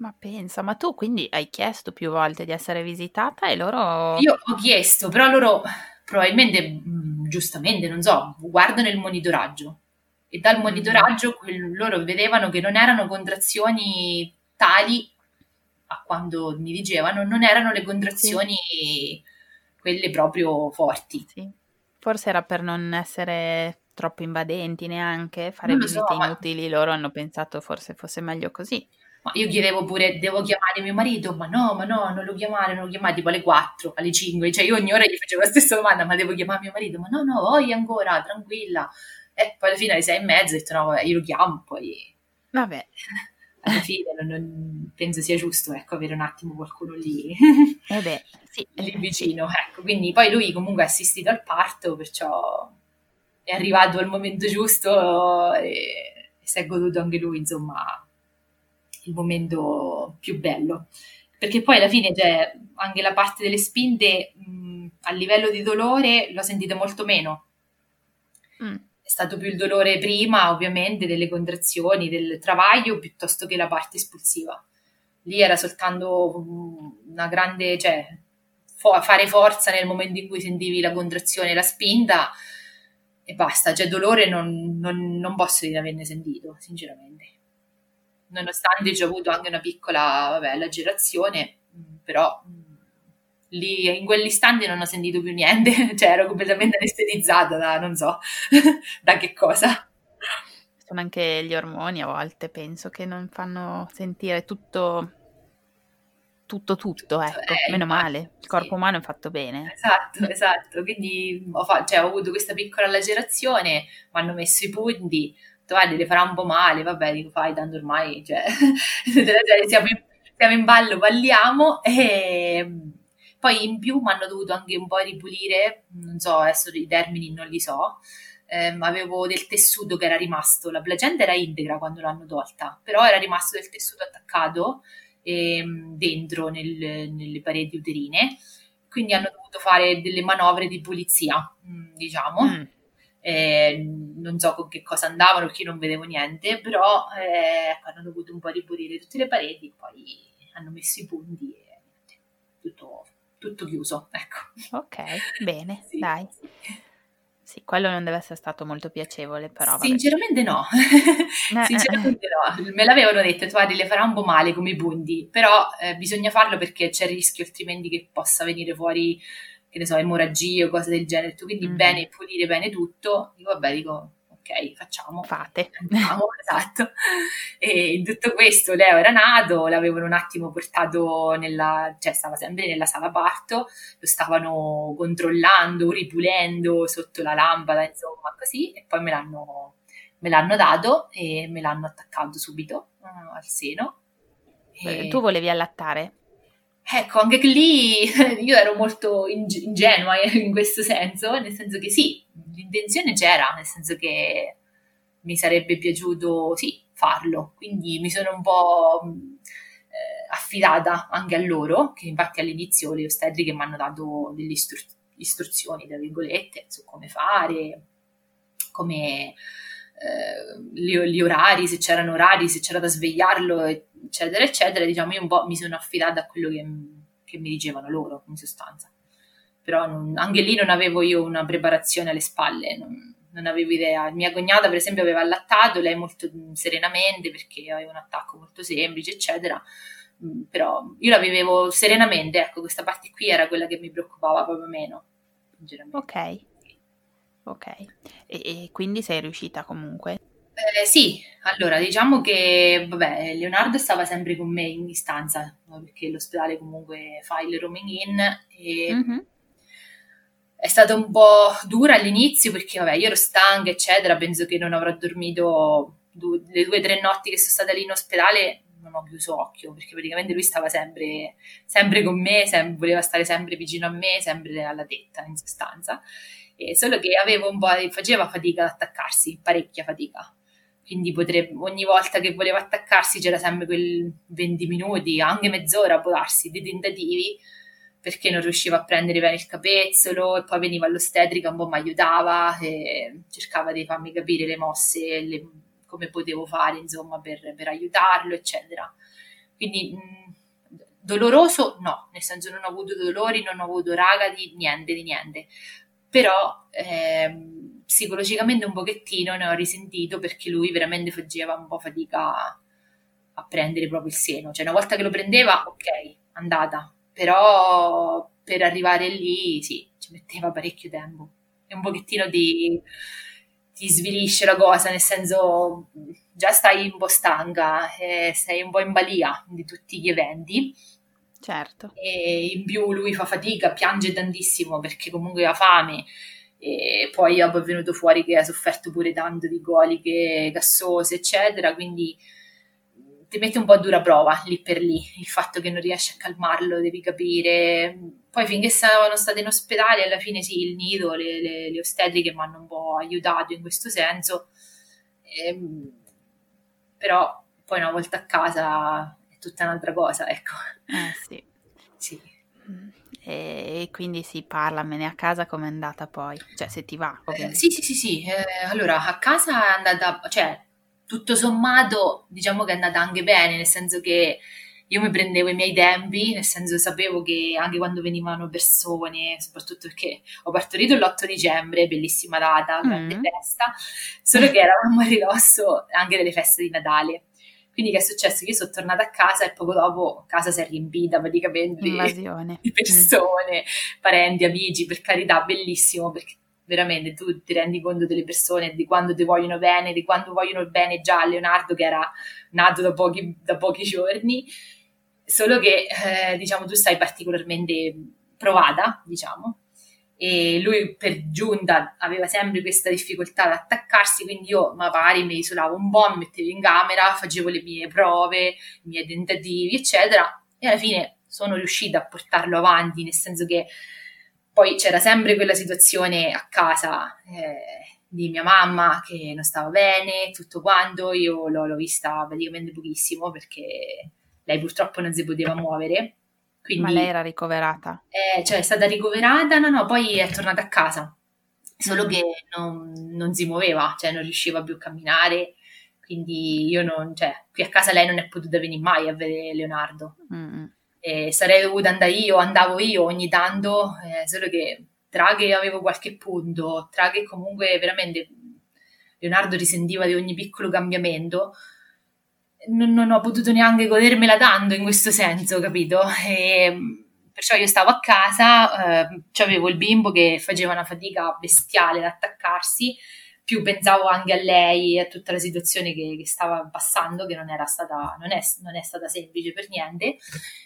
Ma pensa, ma tu quindi hai chiesto più volte di essere visitata e loro... Io ho chiesto, però loro probabilmente, mh, giustamente, non so, guardano il monitoraggio e dal mm-hmm. monitoraggio loro vedevano che non erano contrazioni tali a quando mi dicevano, non erano le contrazioni sì. quelle proprio forti. Sì. Forse era per non essere troppo invadenti neanche, fare visite so, inutili, ma... loro hanno pensato forse fosse meglio così. Ma io chiedevo pure, devo chiamare mio marito? Ma no, ma no, non lo chiamare, non lo chiamare, tipo alle 4, alle 5. Cioè io ogni ora gli facevo la stessa domanda, ma devo chiamare mio marito? Ma no, no, voi ancora, tranquilla. E poi alla fine alle sei e mezza ho detto no, vabbè, io lo chiamo, poi... Vabbè. Alla fine non, non, penso sia giusto, ecco, avere un attimo qualcuno lì, eh sì. lì vicino, ecco. Quindi poi lui comunque ha assistito al parto, perciò è arrivato al momento giusto e, e si è goduto anche lui, insomma, il momento più bello. Perché poi alla fine, cioè, anche la parte delle spinte, mh, a livello di dolore, l'ho sentita molto meno. Mm. È stato più il dolore prima, ovviamente, delle contrazioni, del travaglio, piuttosto che la parte espulsiva. Lì era soltanto una grande, cioè, fo- fare forza nel momento in cui sentivi la contrazione e la spinta e basta, cioè dolore non, non, non posso dire averne sentito, sinceramente. Nonostante ci ho avuto anche una piccola, vabbè, lacerazione, mm, però mm, lì in quell'istante non ho sentito più niente, cioè ero completamente anestetizzata da non so da che cosa. Sono anche gli ormoni a volte, penso, che non fanno sentire tutto tutto, tutto, ecco, eh, meno male, il corpo sì. umano è fatto bene. Esatto, esatto, quindi ho, fa- cioè, ho avuto questa piccola lacerazione, mi hanno messo i punti, detto, guarda, le farà un po' male, vabbè, dico, fai, tanto ormai, cioè, siamo, in, siamo in ballo, balliamo, e poi in più mi hanno dovuto anche un po' ripulire, non so, adesso i termini non li so, eh, avevo del tessuto che era rimasto, la placenta era integra quando l'hanno tolta, però era rimasto del tessuto attaccato, ehm, dentro nel, nelle pareti uterine, quindi hanno dovuto fare delle manovre di pulizia, mm, diciamo. Mm. Eh, non so con che cosa andavano perché io non vedevo niente, però eh, hanno dovuto un po' ripulire tutte le pareti, poi hanno messo i punti e tutto, tutto chiuso. Ecco. Ok, bene, sì, dai. Sì. Sì, quello non deve essere stato molto piacevole, però. Vabbè. Sinceramente no. Sinceramente no. Me l'avevano detto, guardi, le farà un po' male come i punti, però eh, bisogna farlo perché c'è il rischio altrimenti che possa venire fuori, che ne so, emorragie o cose del genere. Quindi mm-hmm. bene pulire bene tutto. Dico, vabbè, dico, ok, facciamo. Fate. Andiamo, esatto. E in tutto questo Leo era nato, l'avevano un attimo portato nella, cioè stava sempre nella sala parto, lo stavano controllando, ripulendo sotto la lampada, insomma, così, e poi me l'hanno, me l'hanno dato e me l'hanno attaccato subito uh, al seno. E... Tu volevi allattare? Ecco, anche lì io ero molto ingenua in questo senso, nel senso che sì, l'intenzione c'era, nel senso che mi sarebbe piaciuto, sì, farlo. Quindi mi sono un po' eh, affidata anche a loro, che infatti all'inizio le ostetriche mi hanno dato delle istru- istruzioni, tra virgolette, su come fare, come eh, gli, gli, orari, se c'erano orari, se c'era da svegliarlo, eccetera, eccetera. Diciamo, io un po' mi sono affidata a quello che, che mi dicevano loro, in sostanza. Però non, anche lì non avevo io una preparazione alle spalle, non, non avevo idea. Mia cognata, per esempio, aveva allattato, lei molto serenamente perché aveva un attacco molto semplice, eccetera. Però io la vivevo serenamente, ecco, questa parte qui era quella che mi preoccupava proprio meno. Ok, ok. E, e, quindi sei riuscita comunque? Eh, sì, allora diciamo che vabbè, Leonardo stava sempre con me in stanza, perché l'ospedale comunque fa il roaming in e mm-hmm è stata un po' dura all'inizio perché vabbè, io ero stanca, eccetera, penso che non avrò dormito due, le due o tre notti che sono stata lì in ospedale, non ho chiuso occhio perché praticamente lui stava sempre, sempre con me, sem- voleva stare sempre vicino a me, sempre alla tetta in sostanza. E solo che avevo un po', faceva fatica ad attaccarsi, parecchia fatica. Quindi potrebbe, ogni volta che voleva attaccarsi c'era sempre quel 20 minuti, anche mezz'ora può darsi, dei tentativi perché non riusciva a prendere bene il capezzolo e poi veniva all'ostetrica un po' mi aiutava e cercava di farmi capire le mosse, le, come potevo fare insomma per, per aiutarlo eccetera. Quindi mh, doloroso no, nel senso non ho avuto dolori, non ho avuto ragati, niente di niente, però eh, psicologicamente un pochettino ne ho risentito perché lui veramente faceva un po' fatica a prendere proprio il seno, cioè una volta che lo prendeva ok, andata, però per arrivare lì sì, ci metteva parecchio tempo e un pochettino ti, ti svilisce la cosa, nel senso già stai un po' stanca, eh, sei un po' in balia di tutti gli eventi. Certo. E in più lui fa fatica, piange tantissimo perché comunque ha fame e poi è venuto fuori che ha sofferto pure tanto di goliche gassose, eccetera, quindi ti mette un po' a dura prova lì per lì, il fatto che non riesci a calmarlo, devi capire. Poi finché stavano state in ospedale, alla fine sì, il nido, le, le, le ostetriche mi hanno un po' aiutato in questo senso, ehm, però poi una volta a casa è tutta un'altra cosa, ecco. Eh sì. sì. Mm. E quindi si parla, me ne a casa com'è andata poi? Cioè se ti va. Eh, sì, sì, sì, sì. Eh, allora a casa è andata, cioè tutto sommato diciamo che è andata anche bene, nel senso che io mi prendevo i miei tempi, nel senso sapevo che anche quando venivano persone, soprattutto perché ho partorito l'8 dicembre, bellissima data, grande mm. festa, solo che eravamo a ridosso anche delle feste di Natale. Quindi che è successo? Che io sono tornata a casa e poco dopo casa si è riempita praticamente Invasione. di persone, mm. parenti, amici, per carità, bellissimo, perché veramente tu ti rendi conto delle persone, di quando ti vogliono bene, di quando vogliono bene già Leonardo che era nato da pochi, da pochi giorni, solo che eh, diciamo tu stai particolarmente provata, diciamo, e lui per giunta aveva sempre questa difficoltà ad attaccarsi, quindi io magari mi isolavo un po', mi mettevo in camera, facevo le mie prove, i miei tentativi, eccetera, e alla fine sono riuscita a portarlo avanti, nel senso che poi c'era sempre quella situazione a casa eh, di mia mamma che non stava bene, tutto quanto, io l'ho, l'ho vista praticamente pochissimo perché lei purtroppo non si poteva muovere. Quindi, Ma lei era ricoverata? Eh, cioè è stata ricoverata, no, no, poi è tornata a casa, solo mm. che non, non, si muoveva, cioè non riusciva più a camminare, quindi io non, cioè, qui a casa lei non è potuta venire mai a vedere Leonardo. Mm eh, sarei dovuta andare io, andavo io ogni tanto, eh, solo che tra che avevo qualche punto, tra che comunque veramente Leonardo risentiva di ogni piccolo cambiamento, non, non ho potuto neanche godermela tanto in questo senso, capito? E, perciò io stavo a casa, eh, avevo il bimbo che faceva una fatica bestiale ad attaccarsi più pensavo anche a lei e a tutta la situazione che, che stava passando, che non, stata, non, è, non è stata semplice per niente.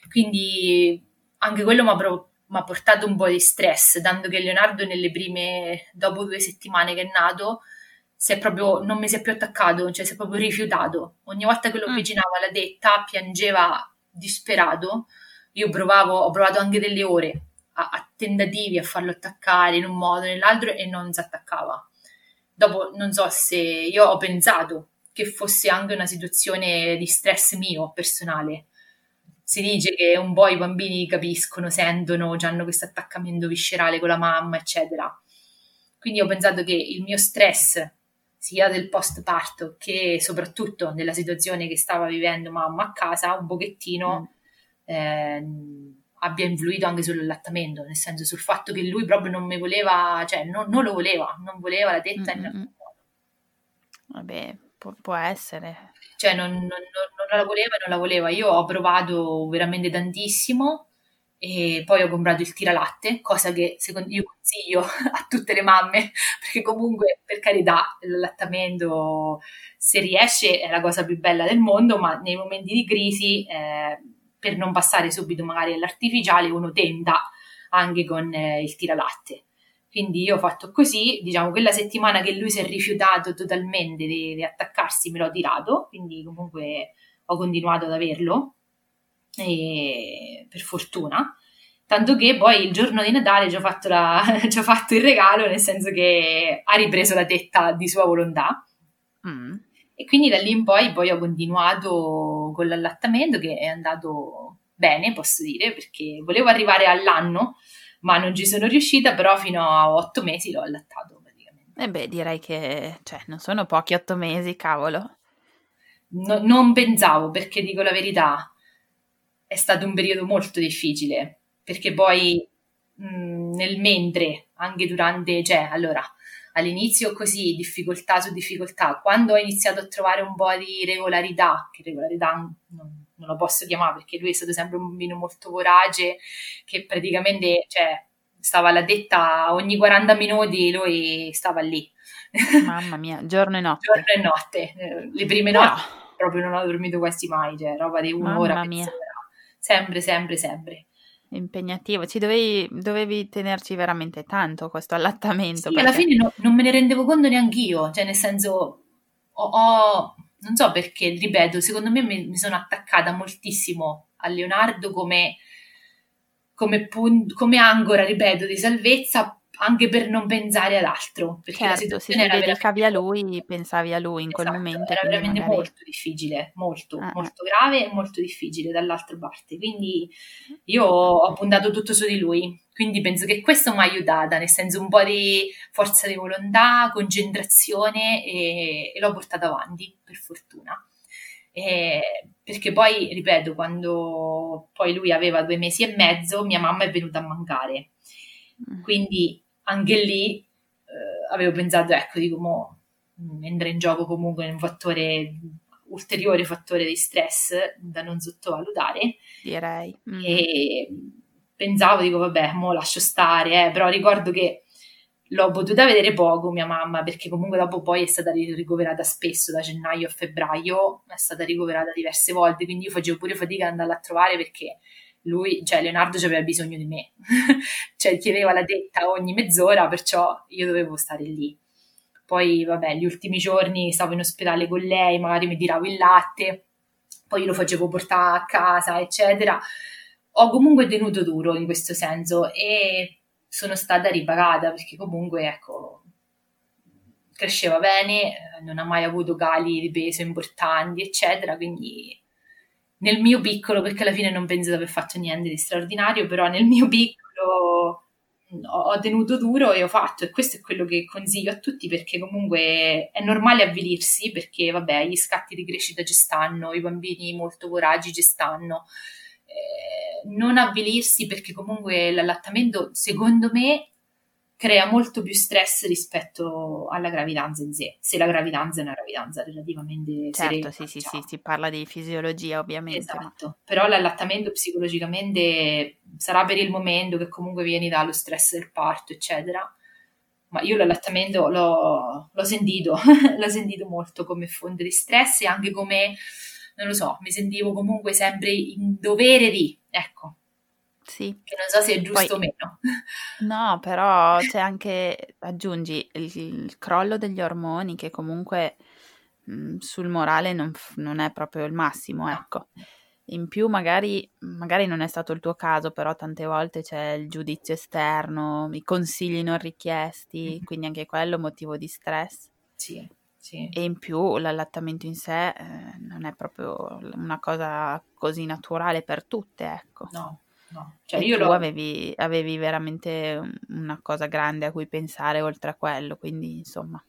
Quindi anche quello mi ha pro- portato un po' di stress, dando che Leonardo nelle prime, dopo due settimane che è nato, si è proprio, non mi si è più attaccato, cioè si è proprio rifiutato. Ogni volta che lo mm. avvicinava alla detta piangeva disperato. Io provavo, ho provato anche delle ore a, a tentativi a farlo attaccare in un modo o nell'altro e non si attaccava. Dopo non so se io ho pensato che fosse anche una situazione di stress mio personale. Si dice che un po' i bambini capiscono, sentono, hanno questo attaccamento viscerale con la mamma, eccetera. Quindi ho pensato che il mio stress, sia del post parto che soprattutto nella situazione che stava vivendo mamma a casa, un pochettino mm. eh, abbia influito anche sull'allattamento, nel senso sul fatto che lui proprio non mi voleva, cioè non, non lo voleva, non voleva la tetta mm-hmm. in. Vabbè, può, può essere. Cioè non, non, non, la voleva e non la voleva. Io ho provato veramente tantissimo e poi ho comprato il tiralatte, cosa che secondo io consiglio a tutte le mamme, perché comunque per carità l'allattamento se riesce è la cosa più bella del mondo, ma nei momenti di crisi... Eh, per non passare subito magari all'artificiale, uno tenta anche con eh, il tiralatte. Quindi io ho fatto così, diciamo, quella settimana che lui si è rifiutato totalmente di, di attaccarsi me l'ho tirato, quindi comunque ho continuato ad averlo, e, per fortuna. Tanto che poi il giorno di Natale ci ho, fatto la, ci ho fatto il regalo, nel senso che ha ripreso la tetta di sua volontà. Mm. E quindi da lì in poi, poi ho continuato con l'allattamento che è andato bene, posso dire, perché volevo arrivare all'anno, ma non ci sono riuscita, però fino a otto mesi l'ho allattato praticamente. E beh, direi che cioè, non sono pochi otto mesi, cavolo. No, non pensavo, perché dico la verità, è stato un periodo molto difficile, perché poi mh, nel mentre, anche durante, cioè, allora, all'inizio così, difficoltà su difficoltà, quando ho iniziato a trovare un po' di regolarità, che regolarità non, non lo posso chiamare perché lui è stato sempre un bambino molto vorace, che praticamente cioè, stava alla detta ogni 40 minuti, lui stava lì. Mamma mia, giorno e notte. giorno e notte. Eh, le prime no. notti proprio non ho dormito quasi mai, cioè roba di un'ora. Mamma mia. Sempre, sempre, sempre. impegnativo, ci dovevi, dovevi tenerci veramente tanto questo allattamento. Sì, perché... alla fine no, non me ne rendevo conto neanche io, cioè nel senso ho, ho non so perché, ripeto, secondo me mi, mi sono attaccata moltissimo a Leonardo come, come, pun- come ancora, ripeto, di salvezza anche per non pensare ad altro. Perché certo, la situazione se ti dedicavi a lui, pensavi a lui in quel esatto, momento. Era veramente magari... molto difficile, molto, ah, molto grave e molto difficile dall'altra parte. Quindi io ho puntato tutto su di lui. Quindi penso che questo mi ha aiutata, nel senso un po' di forza di volontà, concentrazione e, e l'ho portata avanti, per fortuna. E, perché poi, ripeto, quando poi lui aveva due mesi e mezzo, mia mamma è venuta a mancare. Mm. Quindi anche lì eh, avevo pensato, ecco, dico, mo, entra in gioco comunque un fattore, ulteriore fattore di stress da non sottovalutare. Direi. Mm. E pensavo, dico, vabbè, mo lascio stare, eh, però ricordo che l'ho potuta vedere poco mia mamma perché comunque dopo poi è stata ricoverata spesso da gennaio a febbraio è stata ricoverata diverse volte quindi io facevo pure fatica ad andarla a trovare perché lui, cioè Leonardo aveva bisogno di me, cioè chiedeva la detta ogni mezz'ora, perciò io dovevo stare lì. Poi, vabbè, gli ultimi giorni stavo in ospedale con lei, magari mi tiravo il latte, poi lo facevo portare a casa, eccetera. Ho comunque tenuto duro in questo senso e sono stata ripagata perché comunque, ecco, cresceva bene, non ha mai avuto cali di peso importanti, eccetera, quindi nel mio piccolo, perché alla fine non penso di aver fatto niente di straordinario, però nel mio piccolo ho tenuto duro e ho fatto e questo è quello che consiglio a tutti perché comunque è normale avvilirsi perché vabbè gli scatti di crescita ci stanno, i bambini molto voragi ci stanno. Eh, non avvilirsi perché comunque l'allattamento secondo me crea molto più stress rispetto alla gravidanza in sé, se la gravidanza è una gravidanza relativamente certo, serena. sì, sì, sì, si parla di fisiologia ovviamente. Esatto, ma... però l'allattamento psicologicamente sarà per il momento che comunque vieni dallo stress del parto, eccetera, ma io l'allattamento l'ho, l'ho sentito, l'ho sentito molto come fonte di stress e anche come, non lo so, mi sentivo comunque sempre in dovere di, ecco, sì. Che non so se è giusto Poi, o meno. No, però c'è anche, aggiungi, il, il crollo degli ormoni che comunque mh, mm, sul morale non, non, è proprio il massimo, ecco. In più magari, magari non è stato il tuo caso, però tante volte c'è il giudizio esterno, i consigli non richiesti, mm-hmm. quindi anche quello motivo di stress. Sì. Sì. E in più l'allattamento in sé eh, non è proprio una cosa così naturale per tutte, ecco. No, No. Cioè, io tu lo... avevi, avevi, veramente una cosa grande a cui pensare oltre a quello, quindi insomma,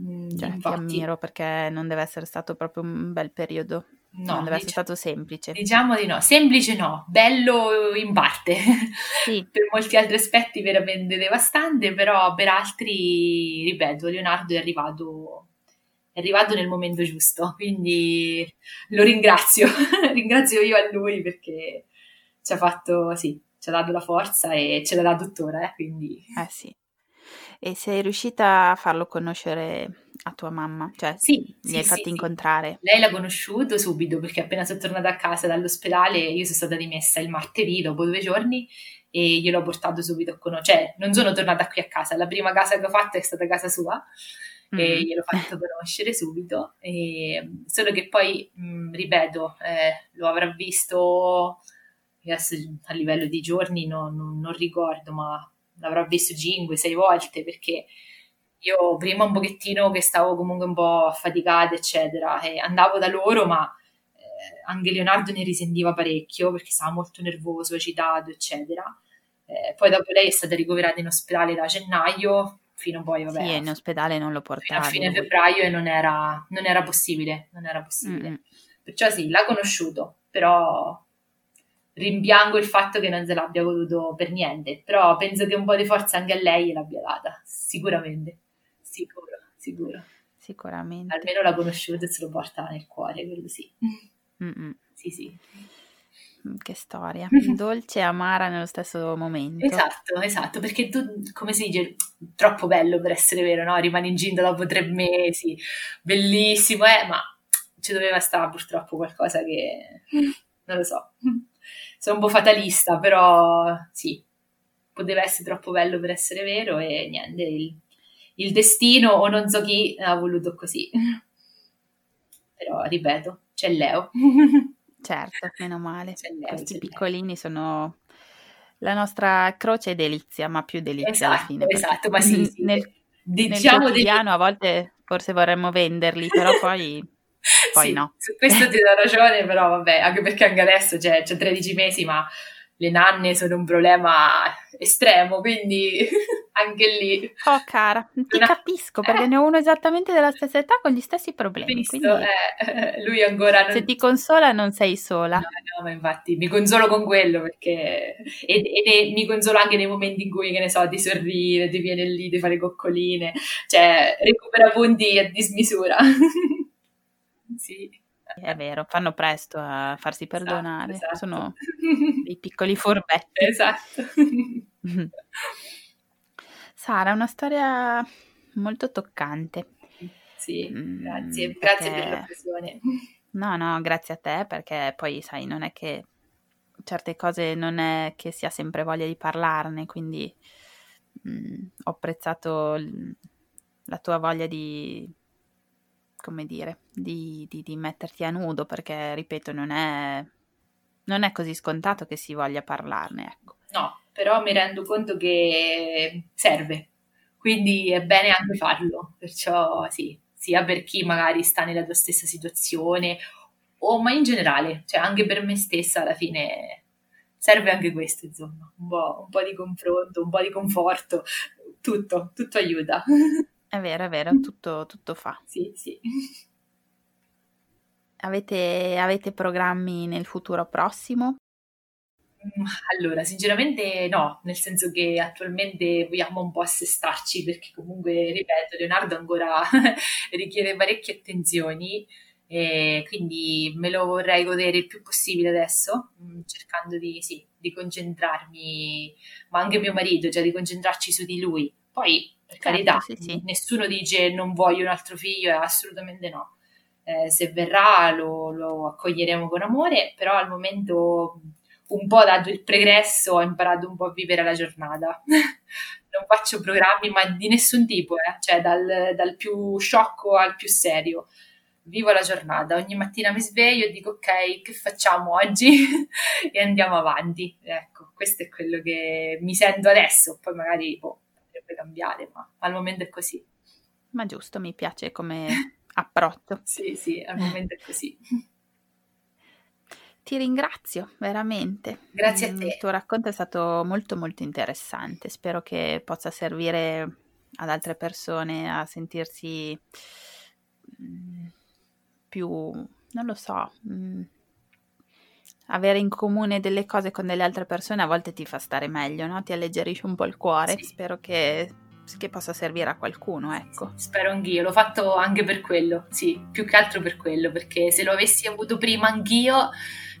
mm, cioè, ti ammiro perché non deve essere stato proprio un bel periodo. No, non deve essere stato semplice. Diciamo di no, semplice no, bello in parte. Sì. per molti altri aspetti veramente devastante, però per altri, ripeto, Leonardo è arrivato, è arrivato nel momento giusto, quindi lo ringrazio, ringrazio io a lui perché ci ha fatto, sì, ci ha dato la forza e ce la dà tuttora, eh, quindi... Eh sì. E sei riuscita a farlo conoscere a tua mamma? Cioè, sì, li sì, hai fatti sì, incontrare? Lei l'ha conosciuto subito perché appena sono tornata a casa dall'ospedale io sono stata rimessa il martedì dopo due giorni e gliel'ho portato subito a conoscere. Cioè, non sono tornata qui a casa, la prima casa che ho fatto è stata casa sua mm. e gliel'ho fatto conoscere subito. E, solo che poi, mh, ripeto, eh, lo avrà visto adesso a livello di giorni no, non, non ricordo, ma l'avrò visto 5-6 volte perché io prima un pochettino che stavo comunque un po' affaticata, eccetera, e andavo da loro, ma eh, anche Leonardo ne risentiva parecchio perché stava molto nervoso, agitato, eccetera. Eh, poi dopo lei è stata ricoverata in ospedale da gennaio fino poi, vabbè. Sì, in ospedale non lo portava. A fine febbraio e non era, non era possibile, non era possibile. Mm-hmm. Perciò sì, l'ha conosciuto, però rimpiango il fatto che non se l'abbia voluto per niente, però penso che un po' di forza anche a lei l'abbia data, sicuramente, sicuro, sicuro. Sicuramente. Almeno l'ha conosciuto e se lo porta nel cuore, quello sì. Mm-mm. Sì, sì. Mm, che storia, dolce e amara nello stesso momento. Esatto, esatto, perché tu, come si dice, troppo bello per essere vero, no? Rimani incinta dopo tre mesi, bellissimo, eh? ma ci doveva stare purtroppo qualcosa che, non lo so, sono un po' fatalista, però sì, poteva essere troppo bello per essere vero e niente, il, il destino o non so chi ha voluto così. Però, ripeto, c'è Leo. Certo, meno male. C'è Leo, Questi c'è Leo. piccolini sono la nostra croce e delizia, ma più delizia alla Esatto, fine. perché esatto, ma sì, sì. Nel, nel Diciamo degli- quotidiano a volte forse vorremmo venderli, però poi, poi Sì, no. Su questo ti do ragione, però vabbè, anche perché anche adesso c'è, c'è 13 mesi, ma le nanne sono un problema estremo, quindi anche lì. Oh cara, ti Una- capisco perché Eh. ne ho uno esattamente della stessa età con gli stessi problemi, Visto, quindi eh, lui ancora non... se ti consola non sei sola. No, no, ma infatti mi consolo con quello perché e, e ne- mi consolo anche nei momenti in cui, che ne so, ti sorride, ti viene lì, ti fa le coccoline, cioè recupera punti a dismisura. sì. È vero, fanno presto a farsi perdonare, esatto. sono dei piccoli furbetti. Esatto. Sara, è una storia molto toccante. Sì, Mm, grazie, grazie per perché- l'occasione. No, no, grazie a te perché poi sai, non è che certe cose non è che si ha sempre voglia di parlarne, quindi mm, ho apprezzato l- la tua voglia di, come dire, di, di- di metterti a nudo perché, ripeto, non è, non è così scontato che si voglia parlarne, ecco. No, però mi rendo conto che serve, quindi è bene anche farlo, perciò sì, sia per chi magari sta nella tua stessa situazione o ma in generale, cioè anche per me stessa alla fine serve anche questo, insomma, un po', un po' di confronto, un po' di conforto, tutto, tutto aiuta. È vero, è vero, tutto, tutto fa. Sì, sì. Avete, avete programmi nel futuro prossimo? Mm, Allora, sinceramente no, nel senso che attualmente vogliamo un po' assestarci perché comunque, ripeto, Leonardo ancora richiede parecchie attenzioni e quindi me lo vorrei godere il più possibile adesso, mm, cercando di, sì, di concentrarmi, ma anche mio marito, cioè di concentrarci su di lui. Poi, per Certo, carità, sì, sì. nessuno dice non voglio un altro figlio, eh, assolutamente no. Eh, se verrà lo, lo accoglieremo con amore, però al momento un po' dato il pregresso ho imparato un po' a vivere la giornata. non faccio programmi, ma di nessun tipo, eh, cioè dal, dal più sciocco al più serio. Vivo la giornata, ogni mattina mi sveglio e dico ok, che facciamo oggi? e andiamo avanti. Ecco, questo è quello che mi sento adesso, poi magari boh, potrebbe cambiare, ma al momento è così. Ma giusto, mi piace come approccio. Sì, sì, al momento è così. Ti ringrazio veramente. Grazie a te. Il tuo racconto è stato molto molto interessante. Spero che possa servire ad altre persone a sentirsi mm, più, non lo so, mm, avere in comune delle cose con delle altre persone a volte ti fa stare meglio, no? Ti alleggerisce un po' il cuore. Sì. Spero che, che possa servire a qualcuno, ecco. Spero anch'io, l'ho fatto anche per quello, sì, più che altro per quello, perché se lo avessi avuto prima anch'io,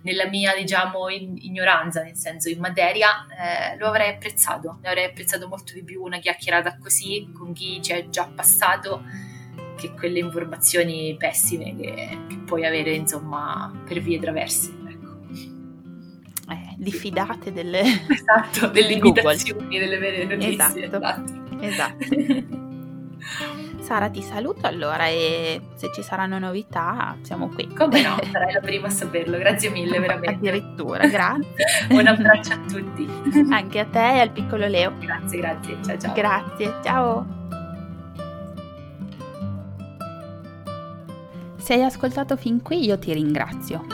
nella mia, diciamo, in- ignoranza, nel senso in materia, eh, lo avrei apprezzato, ne avrei apprezzato molto di più una chiacchierata così con chi ci è già passato che quelle informazioni pessime che, che puoi avere, insomma, per vie traverse. Diffidate delle... Esatto, delle imitazioni, delle vere notizie. Esatto. Esatto. Sara, ti saluto allora e se ci saranno novità siamo qui. Come no, sarai la prima a saperlo, grazie mille veramente. Addirittura, grazie. Un abbraccio a tutti. Anche a te e al piccolo Leo. Grazie, grazie. Ciao ciao. Grazie, ciao. Se hai ascoltato fin qui io ti ringrazio.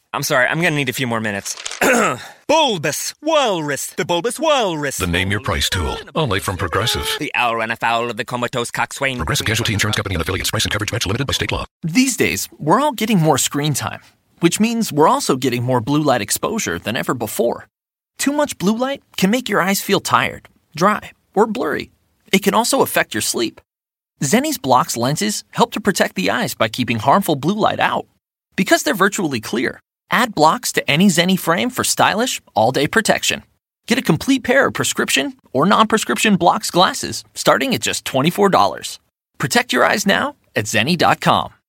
I'm sorry, I'm gonna need a few more minutes. bulbous Walrus, the Bulbous Walrus. The name your price tool. Only from Progressive. The owl ran afoul of the comatose coxswain. Progressive Casualty Insurance Company and affiliates. Price and coverage match limited by state law. These days, we're all getting more screen time, which means we're also getting more blue light exposure than ever before. Too much blue light can make your eyes feel tired, dry, or blurry. It can also affect your sleep. Zenni's blocks lenses help to protect the eyes by keeping harmful blue light out. Because they're virtually clear, add blocks to any Zenni frame for stylish, all day protection. Get a complete pair of prescription or non prescription blocks glasses starting at just $24. Protect your eyes now at Zenni.com.